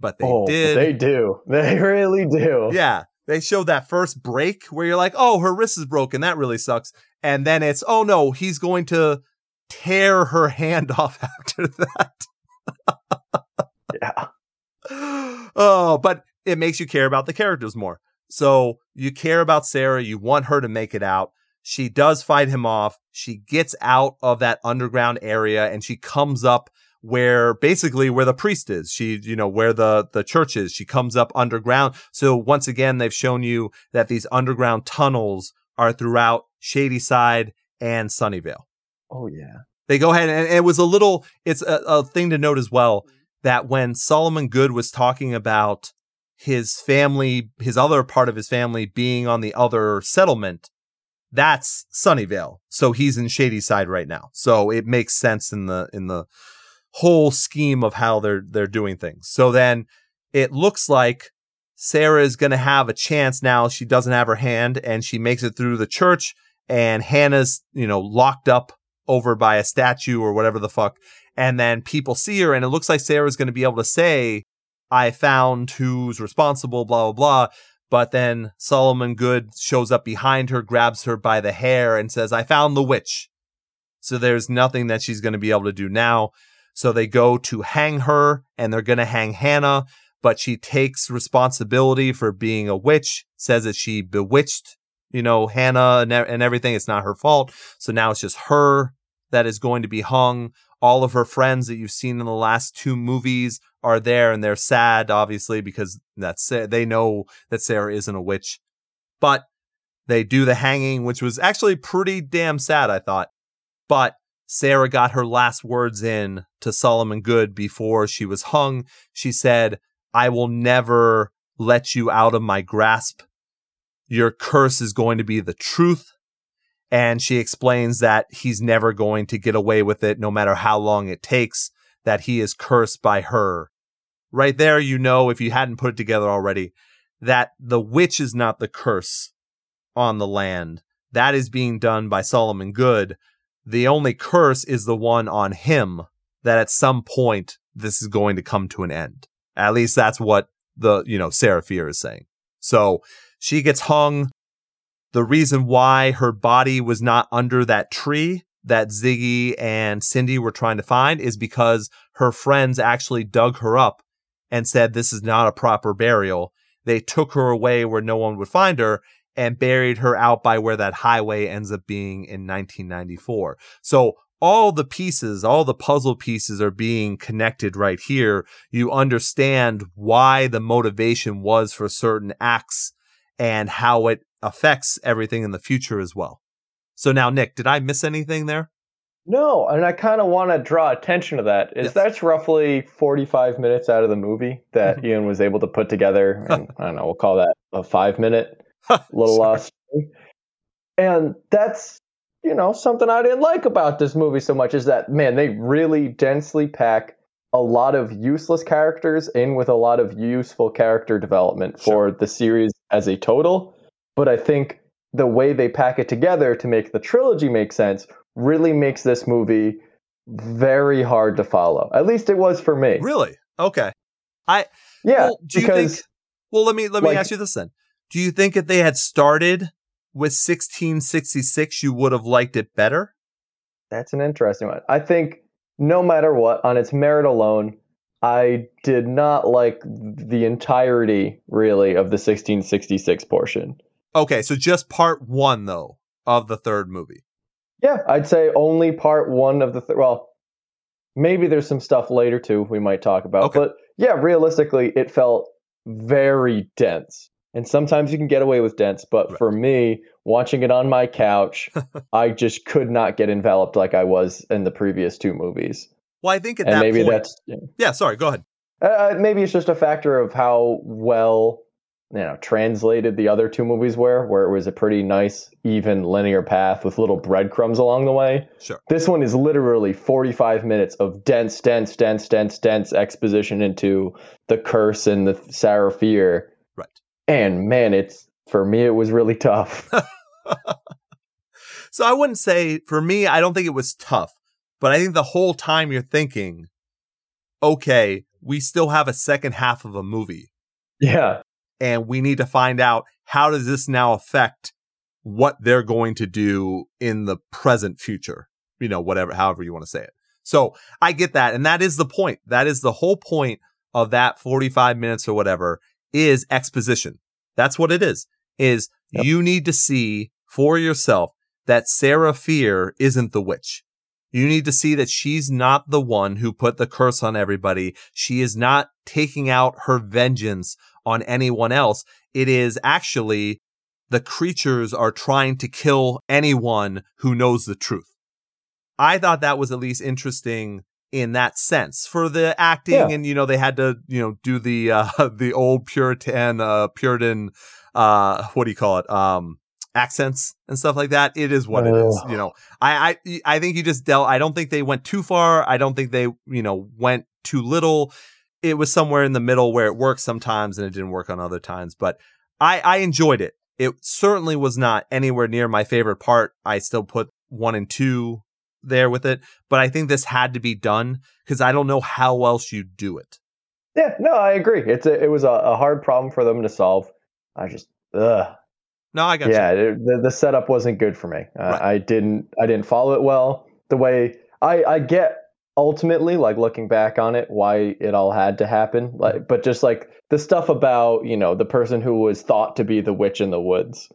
but they oh, did. they do. They [laughs] really do. Yeah. They showed that first break where you're like, oh, her wrist is broken. That really sucks. And then it's, oh no, he's going to tear her hand [laughs] off after that. Yeah. [laughs] oh, but it makes you care about the characters more. So you care about Sarah. You want her to make it out. She does fight him off. She gets out of that underground area and she comes up where basically where the priest is. She, you know, where the, the church is. She comes up underground. So once again, they've shown you that these underground tunnels are throughout Shadyside and Sunnyvale. Oh yeah. They go ahead and it was a little, it's a, a thing to note as well that when Solomon Goode was talking about his family, his other part of his family being on the other settlement, that's Sunnyvale. So he's in Shadyside right now. So it makes sense in the in the whole scheme of how they're they're doing things. So then it looks like Sarah is going to have a chance now. She doesn't have her hand and she makes it through the church and Hannah's, you know, locked up over by a statue or whatever the fuck. And then people see her and it looks like Sarah's going to be able to say, I found who's responsible, blah, blah, blah. But then Solomon Goode shows up behind her, grabs her by the hair, and says, I found the witch. So there's nothing that she's going to be able to do now. So they go to hang her, and they're going to hang Hannah, but she takes responsibility for being a witch, says that she bewitched, you know, Hannah and, and everything. It's not her fault. So now it's just her that is going to be hung. All of her friends that you've seen in the last two movies are there and they're sad obviously because that's they know that Sarah isn't a witch. But they do the hanging which was actually pretty damn sad I thought. But Sarah got her last words in to Solomon Goode before she was hung. She said I will never let you out of my grasp. Your curse is going to be the truth and she explains that he's never going to get away with it no matter how long it takes, that he is cursed by her. Right there, you know, if you hadn't put it together already, that the witch is not the curse on the land. That is being done by Solomon Goode. The only curse is the one on him, that at some point this is going to come to an end. At least that's what the, you know, Sarah Fier is saying. So she gets hung the reason why her body was not under that tree that Ziggy and Cindy were trying to find is because her friends actually dug her up and said this is not a proper burial. They took her away where no one would find her and buried her out by where that highway ends up being in 1994. So all the pieces, all the puzzle pieces are being connected right here. You understand why the motivation was for certain acts and how it affects everything in the future as well. So now, Nick, did I miss anything there? No, and I kind of want to draw attention to that. Is yes. that's roughly 45 minutes out of the movie that mm-hmm. Ian was able to put together, [laughs] and I don't know, we'll call that a five minute [laughs] little lost. And that's you know something I didn't like about this movie so much is that man, they really densely pack a lot of useless characters in with a lot of useful character development for the series as a total but I think the way they pack it together to make the trilogy make sense really makes this movie very hard to follow. At least it was for me. Really? Okay. I yeah. Well, do because, you think? Well, let me let me like, ask you this then. Do you think if they had started with 1666, you would have liked it better? That's an interesting one. I think no matter what, on its merit alone, I did not like the entirety really of the 1666 portion. Okay, so just part one though of the third movie. Yeah, I'd say only part one of the th- well, maybe there's some stuff later too we might talk about. Okay. But yeah, realistically, it felt very dense. And sometimes you can get away with dense, but right. for me, watching it on my couch, [laughs] I just could not get enveloped like I was in the previous two movies. Well, I think at and that maybe point, that's yeah. yeah. Sorry, go ahead. Uh, uh, maybe it's just a factor of how well you know translated the other two movies were, where it was a pretty nice, even linear path with little breadcrumbs along the way. Sure. This one is literally 45 minutes of dense, dense, dense, dense, dense exposition into the curse and the Sarah Fier. Right. And man, it's for me, it was really tough. [laughs] so I wouldn't say for me, I don't think it was tough, but I think the whole time you're thinking, okay, we still have a second half of a movie. Yeah and we need to find out how does this now affect what they're going to do in the present future you know whatever however you want to say it so i get that and that is the point that is the whole point of that 45 minutes or whatever is exposition that's what it is is yep. you need to see for yourself that sarah fier isn't the witch you need to see that she's not the one who put the curse on everybody. She is not taking out her vengeance on anyone else. It is actually the creatures are trying to kill anyone who knows the truth. I thought that was at least interesting in that sense for the acting yeah. and you know they had to you know do the [laughs] uh the old puritan uh puritan uh what do you call it um accents and stuff like that it is what oh. it is you know I, I i think you just dealt i don't think they went too far i don't think they you know went too little it was somewhere in the middle where it worked sometimes and it didn't work on other times. But I, I enjoyed it. It certainly was not anywhere near my favorite part. I still put one and two there with it, but I think this had to be done because I don't know how else you do it. Yeah, no, I agree. It's a, it was a, a hard problem for them to solve. I just ugh. No, I got yeah, it, the the setup wasn't good for me. Uh, right. I didn't I didn't follow it well. The way I I get ultimately like looking back on it why it all had to happen like but just like the stuff about you know the person who was thought to be the witch in the woods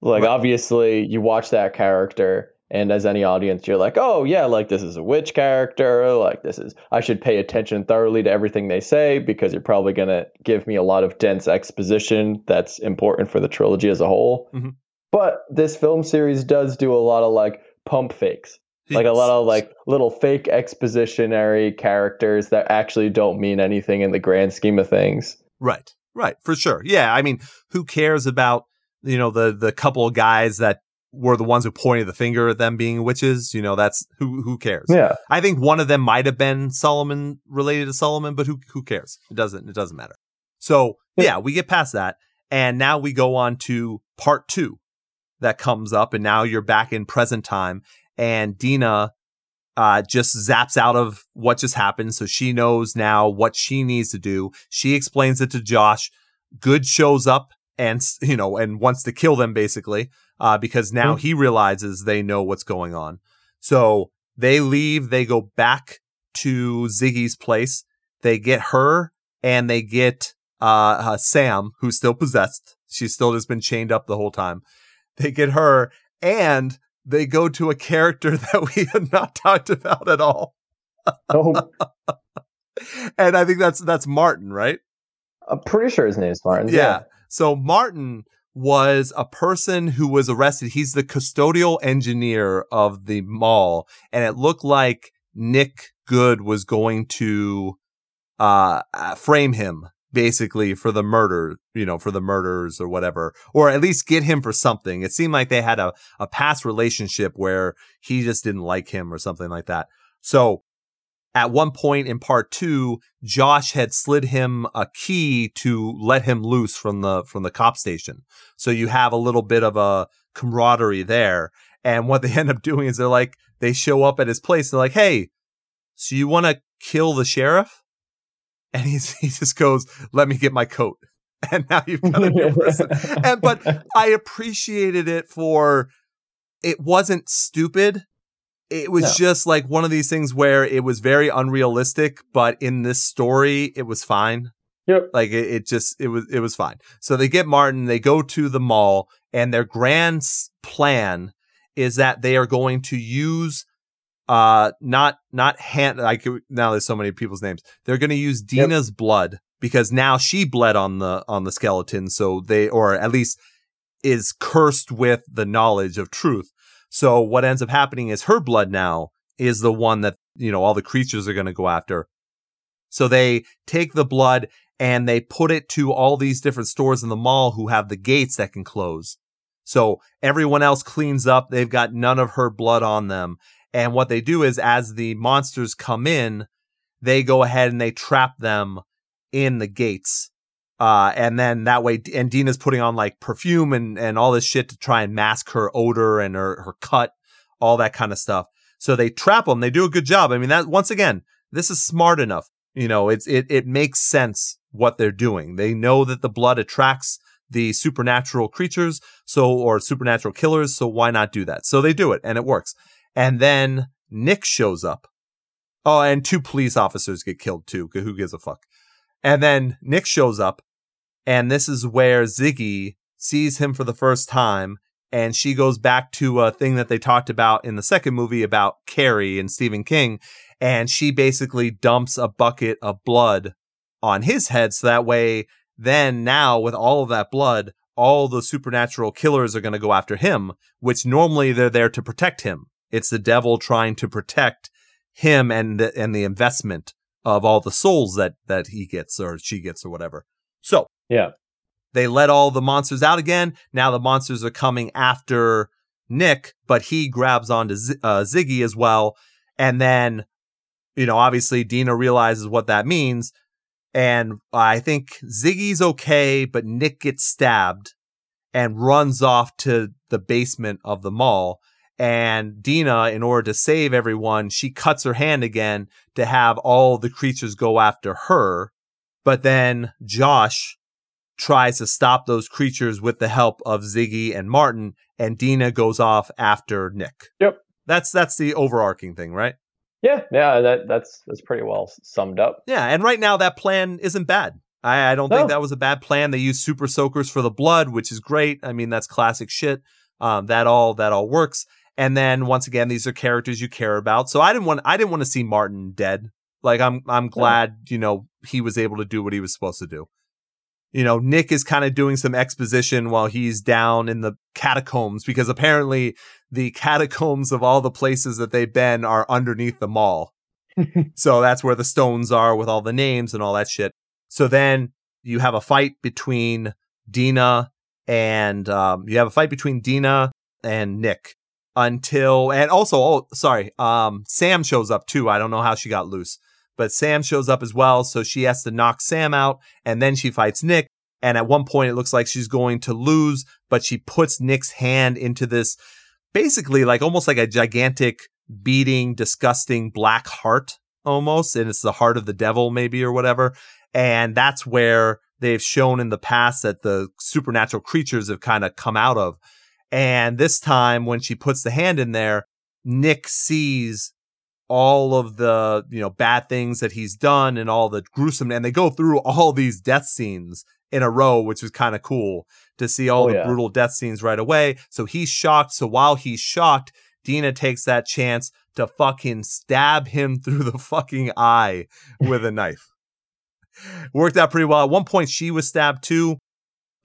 like right. obviously you watch that character And as any audience, you're like, oh, yeah, like this is a witch character. Like this is, I should pay attention thoroughly to everything they say because you're probably going to give me a lot of dense exposition that's important for the trilogy as a whole. Mhm. But this film series does do a lot of like pump fakes like a lot of like little fake expositionary characters that actually don't mean anything in the grand scheme of things. Right. Right. For sure. Yeah. I mean, who cares about, you know, the, the couple of guys that were the ones who pointed the finger at them being witches? You know, that's who, who cares? Yeah. I think one of them might have been Solomon related to Solomon, but who, who cares? It doesn't, it doesn't matter. So yeah, we get past that. And now we go on to part two that comes up. And now you're back in present time and Deena uh, just zaps out of what just happened. So she knows now what she needs to do. She explains it to Josh. Goode shows up and, you know, and wants to kill them basically, uh, because now Mhm. he realizes they know what's going on. So they leave, they go back to Ziggy's place. They get her and they get, uh, uh Sam, who's still possessed. She's still just been chained up the whole time. They get her and they go to a character [laughs] that we had not talked about at all. Oh, [laughs] And I think that's that's Martin, right? I'm pretty sure his name's Martin. Yeah. So Martin was a person who was arrested. He's the custodial engineer of the mall, and it looked like Nick Goode was going to uh, uh, frame him basically for the murder, you know, for the murders or whatever, or at least get him for something. It seemed like they had a, a past relationship where he just didn't like him or something like that. So at one point in part two, Josh had slid him a key to let him loose from the from the cop station. So you have a little bit of a camaraderie there. And what [laughs] they end up doing is they're like they show up at his place. They're like, "Hey, so you want to kill the sheriff?" And he's [laughs] he just goes, "Let me get my coat." [laughs] And now you've got a new [laughs] person. And but I appreciated it for it wasn't stupid. It was No. just like one of these things where it was very unrealistic, but in this story, it was fine. Yep. Like it, it just it was it was fine. So they get Martin, they go to the mall, and their grand plan is that they are going to use uh not not hand like now there's so many people's names. They're going to use Yep. Deena's blood because now she bled on the on the skeleton, so they or at least is cursed with the knowledge of truth. So what ends up happening is her blood now is the one that, you know, all the creatures are going to go after. So they take the blood and they put it to all these different stores in the mall who have the gates that can close. So everyone else cleans up. They've got none of her blood on them. And what they do is as the monsters come in, they go ahead and they trap them in the gates. Uh, and then that way, and Deena's putting on like perfume and, and all this shit to try and mask her odor and her, her cut, all that kind of stuff. So they trap them. They do a good job. I mean, that once again, this is smart enough. You know, it's, it, it makes sense what they're doing. They know that the blood attracts the supernatural creatures. So, or supernatural killers. So why not do that? So they do it and it works. And then Nick shows up. Oh, and two police officers get killed too. Who gives a fuck? And then Nick shows up and this is where Ziggy sees him for the first time. And she goes back to a thing that they talked about in the second movie about Carrie and Stephen King. And she basically dumps a bucket of blood on his head. So that way, then now with all of that blood, all the supernatural killers are going to go after him, which normally they're there to protect him. It's the devil trying to protect him and the, and the investment of all the souls that, that he gets or she gets or whatever. So Yeah. they let all the monsters out again. Now the monsters are coming after Nick, but he grabs onto Z- uh, Ziggy as well. And then, you know, obviously Deena realizes what that means. And I think Ziggy's okay, but Nick gets stabbed and runs off to the basement of the mall. And Deena, in order to save everyone, she cuts her hand again to have all the creatures go after her. But then Josh tries to stop those creatures with the help of Ziggy and Martin, and Deena goes off after Nick. Yep. That's that's the overarching thing, right? Yeah. Yeah. That that's that's pretty well summed up. Yeah, and right now that plan isn't bad. I, I don't No. think that was a bad plan. They use super soakers for the blood, which is great. I mean, that's classic shit. Um, that all that all works. And then once again, these are characters you care about. So I didn't want I didn't want to see Martin dead. Like I'm I'm glad, you know, he was able to do what he was supposed to do. You know, Nick is kind of doing some exposition while he's down in the catacombs because apparently the catacombs of all the places that they've been are underneath the mall. [laughs] so that's where the stones are with all the names and all that shit. So then you have a fight between Deena and um, you have a fight between Deena and Nick until and also oh sorry um Sam shows up too. I don't know how she got loose, but Sam shows up as well, so she has to knock Sam out and then she fights Nick. And at one point it looks like she's going to lose, but she puts Nick's hand into this basically like almost like a gigantic beating disgusting black heart almost and it's the heart of the devil maybe or whatever. And that's where they've shown in the past that the supernatural creatures have kind of come out of and this time, when she puts the hand in there, Nick sees all of the you know bad things that he's done and all the gruesome and they go through [laughs] all these death scenes in a row which was kind of cool to see all oh, the yeah. brutal death scenes right away. So he's shocked. So while he's shocked deena takes that chance to fucking stab him [laughs] through the fucking eye with a knife. [laughs] Worked out pretty well. At one point she was stabbed too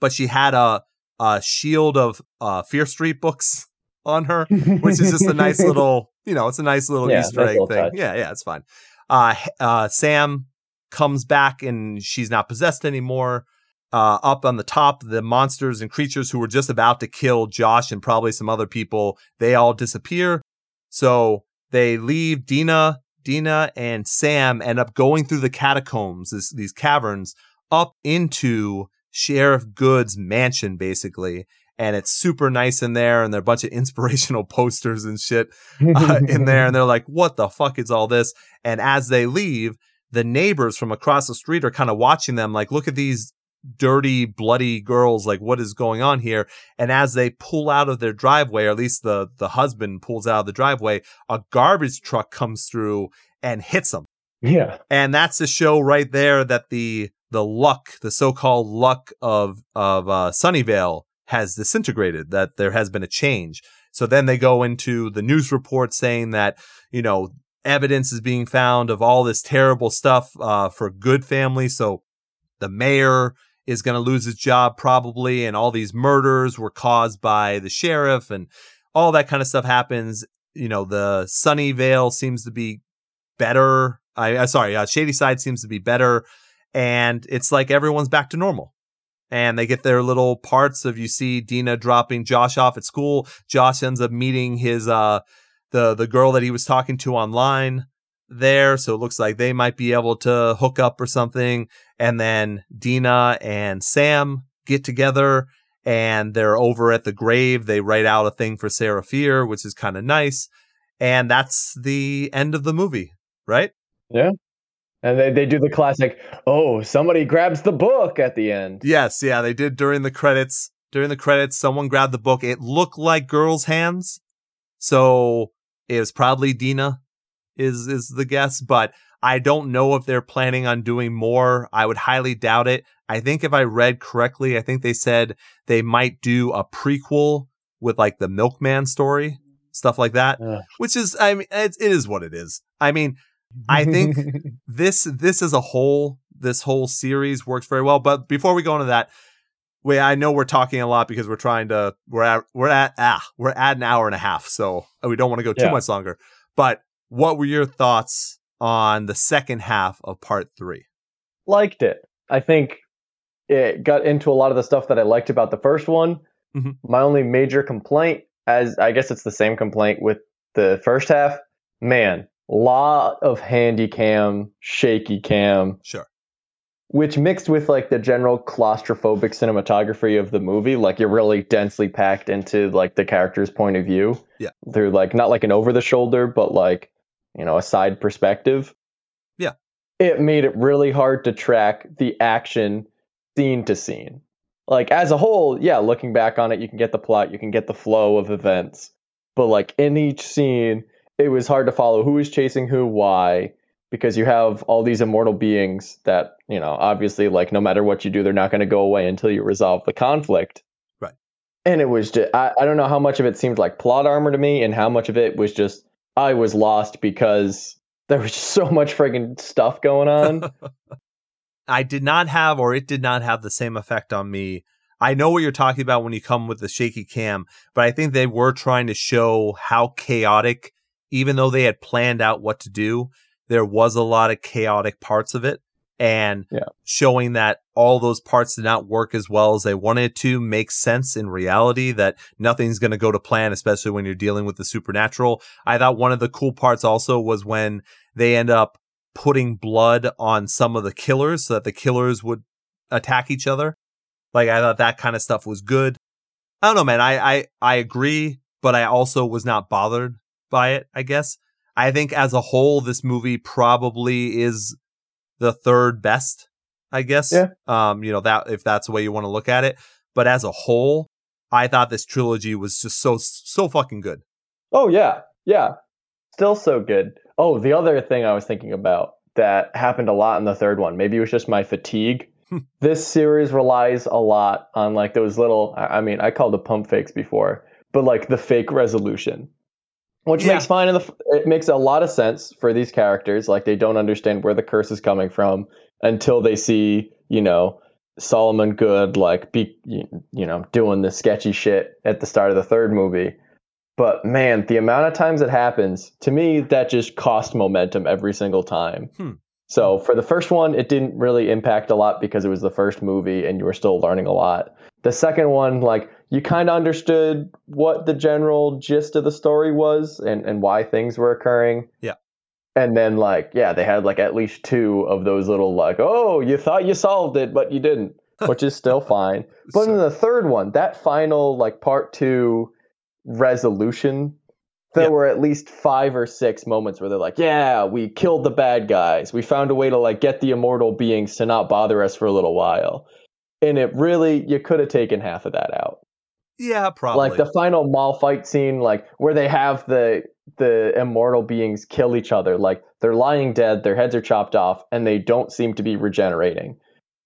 but she had a uh, shield of uh, Fear Street books [laughs] on her, which is just a nice [laughs] little, you know, it's a nice little yeah, Easter nice egg thing. Touch. Yeah, yeah, it's fine. Uh, uh, Sam comes back and she's not possessed anymore. Uh, up on the top, the monsters and creatures who were just about to kill Josh and probably some other people, they all disappear. So they leave Deena, Deena and Sam end up going through the catacombs, this, these caverns, up into Sheriff Goode's mansion, basically. And it's super nice in there, and there are a bunch of [laughs] inspirational posters and shit uh, in there. And [laughs] they're like, what the fuck is all this? And as they leave, the neighbors from across the street are kind of watching them, like, look at these dirty, bloody girls. Like, what is going on here? And as they pull out of their driveway, or at least the, the husband pulls out of the driveway, a garbage truck comes through and hits them. Yeah. And that's the show right there that the the luck, the so-called luck of of uh, Sunnyvale has disintegrated. That there has been a change. So then they go into the news report saying that you know evidence is being found of all this terrible stuff uh, for Goode family. So the mayor is going to lose his job probably, and all these murders were caused by the sheriff, and all that kind of stuff happens. You know, the Sunnyvale seems to be better. I, I sorry, uh, Shadyside seems to be better and it's like everyone's back to normal. And they get their little parts of you see Deena dropping Josh off at school. Josh ends up meeting his uh the the girl that he was talking to online there, so it looks like they might be able to hook up or something. And then Deena and Sam get together and they're over at the grave. They write out a thing for Sarah Fier, which is kind of nice. And that's the end of the movie, right? Yeah. And they, they do the classic, oh, somebody grabs the book at the end. Yes, yeah, they did during the credits. During the credits, someone grabbed the book. It looked like girls' hands. So it was probably Deena is is the guess, but I don't know if they're planning on doing more. I would highly doubt it. I think if I read correctly, I think they said they might do a prequel with like the milkman story, stuff like that, Ugh. which is, I mean, it, it is what it is. I mean, I think [laughs] this this as a whole, this whole series works very well. But before we go into that, wait, I know we're talking a lot because we're trying to we're at we're at ah we're at an hour and a half, so we don't want to go too yeah. much longer. But what were your thoughts on the second half of part three? Liked it. I think it got into a lot of the stuff that I liked about the first one. Mm-hmm. My only major complaint, as I guess it's the same complaint with the first half, man, lot of handy cam, shaky cam. Sure. Which mixed with like the general claustrophobic cinematography of the movie, like you're really densely packed into like the character's point of view. Yeah. Through like not like an over the shoulder, but like, you know, a side perspective. Yeah. It made it really hard to track the action scene to scene. Like as a whole, yeah, looking back on it, you can get the plot, you can get the flow of events. But like in each scene, it was hard to follow who was chasing who, why, because you have all these immortal beings that, you know, obviously, like, no matter what you do, they're not going to go away until you resolve the conflict. Right. and it was just I, I don't know how much of it seemed like plot armor to me and how much of it was just I was lost because there was just so much friggin' stuff going on. [laughs] I did not have, or it did not have the same effect on me. I know what you're talking about when you come with the shaky cam, but I think they were trying to show how chaotic, even though they had planned out what to do, there was a lot of chaotic parts of it. And Yeah. showing that all those parts did not work as well as they wanted to makes sense in reality that nothing's going to go to plan, especially when you're dealing with the supernatural. I thought one of the cool parts also was when they end up putting blood on some of the killers so that the killers would attack each other. Like I thought that kind of stuff was good. I don't know, man. I I I agree, but I also was not bothered by it. I guess I think as a whole, this movie probably is the third best. I guess. Yeah. Um, you know that if that's the way you want to look at it, but as a whole, I thought this trilogy was just so so fucking good. Oh yeah, yeah. Still so good. Oh, the other thing I was thinking about that happened a lot in the third one. Maybe it was just my fatigue. Hmm. this series relies a lot on like those little. I I mean, I called it pump fakes before, but like the fake resolution, which Yeah. makes fine. In the, it makes a lot of sense for these characters. Like they don't understand where the curse is coming from until they see, you know, Solomon Goode like be you know doing the sketchy shit at the start of the third movie. But man, the amount of times it happens, to me, that just cost momentum every single time. Hmm. So for the first one, it didn't really impact a lot because it was the first movie and you were still learning a lot. The second one, like you kind of understood what the general gist of the story was and, and why things were occurring. Yeah. And then like, yeah, they had like at least two of those little like, oh, you thought you solved it, but you didn't, [laughs] which is still fine. But So- in the third one, that final like part two resolution, there Yeah. were at least five or six moments where they're like, "Yeah, we killed the bad guys. We found a way to like get the immortal beings to not bother us for a little while." And it really, you could have taken half of that out. Yeah, probably. Like the final mall fight scene, like where they have the the immortal beings kill each other. Like they're lying dead, their heads are chopped off, and they don't seem to be regenerating.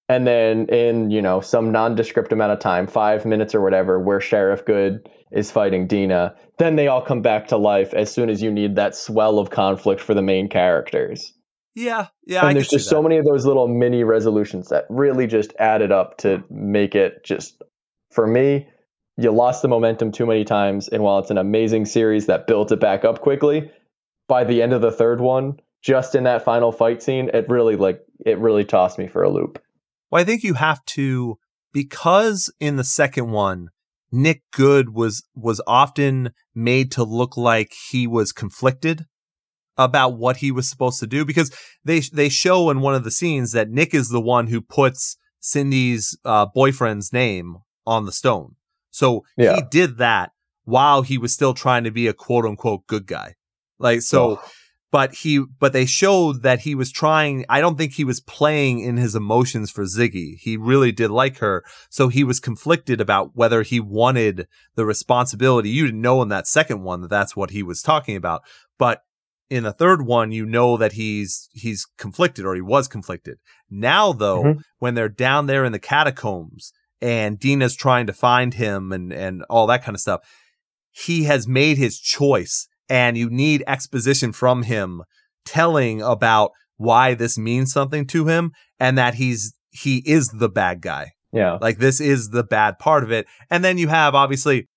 And then in, you know, some nondescript amount of time, five minutes or whatever, where Sheriff Goode is fighting Deena, then they all come back to life as soon as you need that swell of conflict for the main characters. yeah, yeah. I and there's just so many of those little mini resolutions that really just added up to make it just for me you lost the momentum too many times and while it's an amazing series that built it back up quickly by the end of the third one just in that final fight scene it really like it really tossed me for a loop Well, I think you have to because in the second one, Nick Goode was was often made to look like he was conflicted about what he was supposed to do because they they show in one of the scenes that Nick is the one who puts Cindy's uh, boyfriend's name on the stone. So Yeah. he did that while he was still trying to be a quote unquote good guy. Like so Ugh. but he but they showed that he was trying i don't think he was playing in his emotions for ziggy he really did like her so he was conflicted about whether he wanted the responsibility you didn't know in that second one that that's what he was talking about but in the third one you know that he's he's conflicted or he was conflicted now though Mhm. when they're down there in the catacombs and deena's trying to find him and and all that kind of stuff he has made his choice and you need exposition from him telling about why this means something to him and that he's he is the bad guy. Yeah. Like this is the bad part of it. And then you have obviously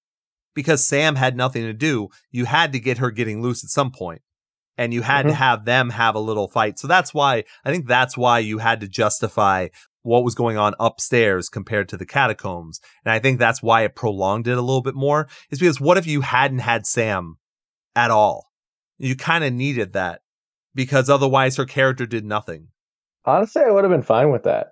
because sam had nothing to do you had to get her getting loose at some point and you had to Mhm. have them have a little fight. So that's why i think that's why you had to justify what was going on upstairs compared to the catacombs. And i think that's why it prolonged it a little bit more is because what if you hadn't had sam at all? You kind of needed that because otherwise her character did nothing. Honestly i would have been fine with that.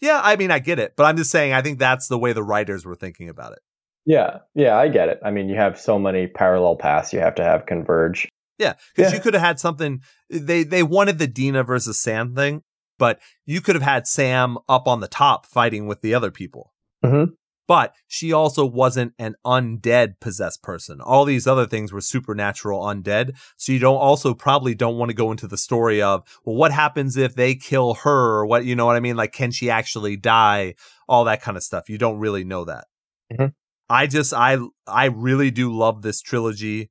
Yeah i mean i get it but i'm just saying i think that's the way the writers were thinking about it. Yeah yeah i get it. I mean you have so many parallel paths you have to have converge. Yeah, because Yeah. you could have had something. They they wanted the Deena versus Sam thing, but you could have had Sam up on the top fighting with the other people. Mhm. But she also wasn't an undead possessed person. All these other things were supernatural undead. So you don't also probably don't want to go into the story of well, what happens if they kill her or what you know what I mean? Like, can she actually die? All that kind of stuff. You don't really know that. Mhm. I just I I really do love this trilogy.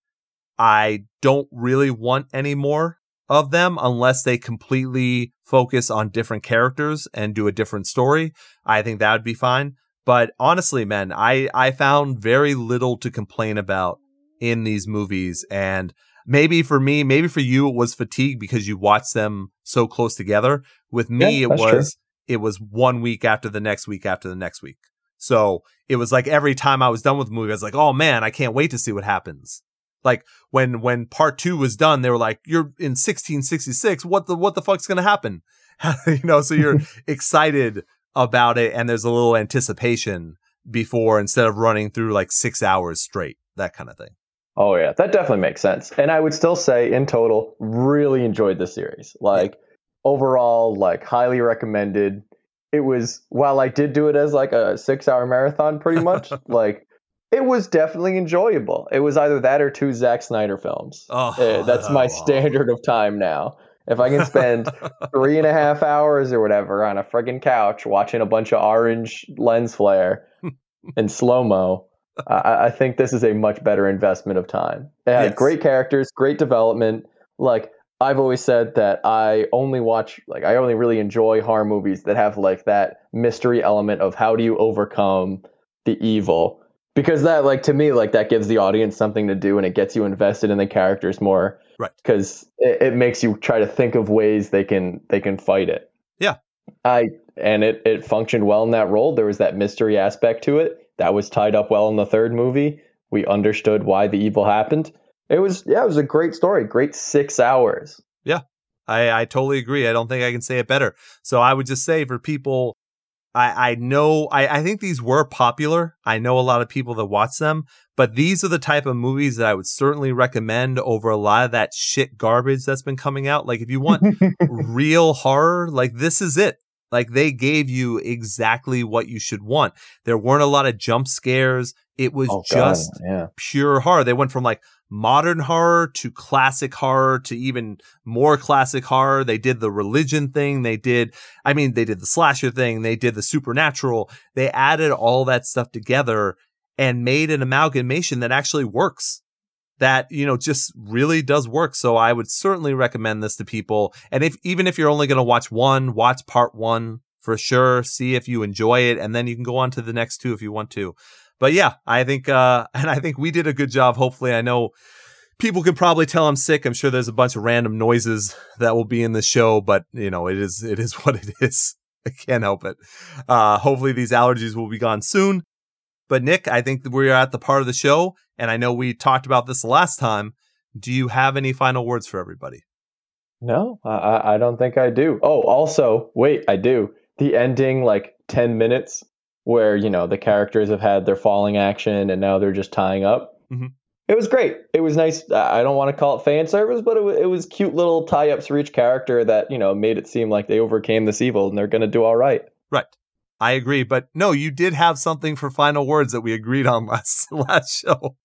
I don't really want any more of them unless they completely focus on different characters and do a different story. I think that would be fine. But honestly, man, I I found very little to complain about in these movies and maybe for me, maybe for you it was fatigue because you watched them so close together. With me Yeah, it was it was one week after the next week after the next week. So it was like every time I was done with the movie, I was like, oh man, I can't wait to see what happens. Like when when part two was done, they were like, "You're in 1666. What the what the fuck's gonna happen?" [laughs] you know, so you're [laughs] excited about it, and there's a little anticipation before instead of running through like six hours straight, that kind of thing. Oh yeah, that definitely makes sense. And I would still say in total, really enjoyed the series. Like overall, like highly recommended. It was while I did do it as like a six hour marathon pretty much, [laughs] like it was definitely enjoyable. It was either that or two Zack Snyder films. Oh, Uh, that's my standard of time now. If I can spend [laughs] three and a half hours or whatever on a friggin' couch watching a bunch of orange lens flare [laughs] and slow mo, I, I think this is a much better investment of time. It had Yes. great characters, great development. Like I've always said that I only watch, like I only really enjoy horror movies that have like that mystery element of how do you overcome the evil. Because that, like, to me, like, that gives the audience something to do and it gets you invested in the characters more Right. because it, it makes you try to think of ways they can they can fight it. Yeah. I and it it functioned well in that role. There was that mystery aspect to it that was tied up well in the third movie. We understood why the evil happened. It was yeah, it was a great story. Great six hours. Yeah, I, I totally agree. I don't think I can say it better. So I would just say for people, I, I know, I, I think these were popular. I know a lot of people that watch them, but these are the type of movies that I would certainly recommend over a lot of that shit garbage that's been coming out. Like if you want [laughs] real horror, like this is it. Like they gave you exactly what you should want. There weren't a lot of jump scares. It was Oh, God, just yeah. pure horror. They went from like modern horror to classic horror to even more classic horror. They did the religion thing. They did, I mean, they did the slasher thing. They did the supernatural. They added all that stuff together and made an amalgamation that actually works. That, you know, just really does work. So I would certainly recommend this to people. And if, even if you're only going to watch one, watch part one for sure. See if you enjoy it. And then you can go on to the next two if you want to but yeah, I think, uh, [laughs] and I think we did a good job. Hopefully, I know people can probably tell I'm sick. I'm sure there's a bunch of random noises that will be in the show, but you know, it is, it is [laughs] what it is. I can't help it. Uh, hopefully these allergies will be gone soon. But Nick, I think we're at the part of the show, and I know we talked about this last time. Do you have any final words for everybody? No, I- I, I don't think I do. Oh, also, wait, I do. The ending, like 10 minutes, where, you know, the characters have had their falling action and now they're just tying up. Mhm. It was great. It was nice. I don't want to call it fan service, but it, wa- it was cute little tie ups for each character that, you know, made it seem like they overcame this evil and they're going to do all right. Right. I agree, but no, you did have something for final words that we agreed on [laughs] last last show.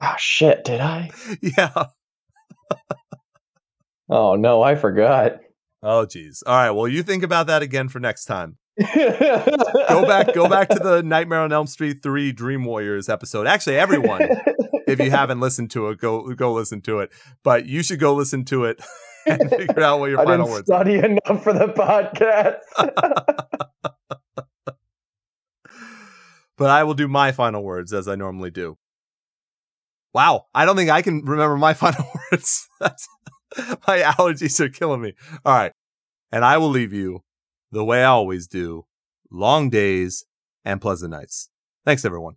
Oh, shit, did I? [laughs] Yeah. Oh, no, I forgot. Oh, geez. All right. Well, you think about that again for next time. Go back. Go back to the Nightmare on Elm Street three Dream Warriors episode. Actually, everyone, if you haven't listened to it, go go listen to it. But you should go listen to it [laughs] and figure out what your I final didn't words. are. study enough for the podcast. [laughs] But I will do my final words as I normally do. Wow, I don't think I can remember my [laughs] final words. My allergies are killing me. All right, and I will leave you the way I always do: long days and pleasant nights. Thanks, everyone.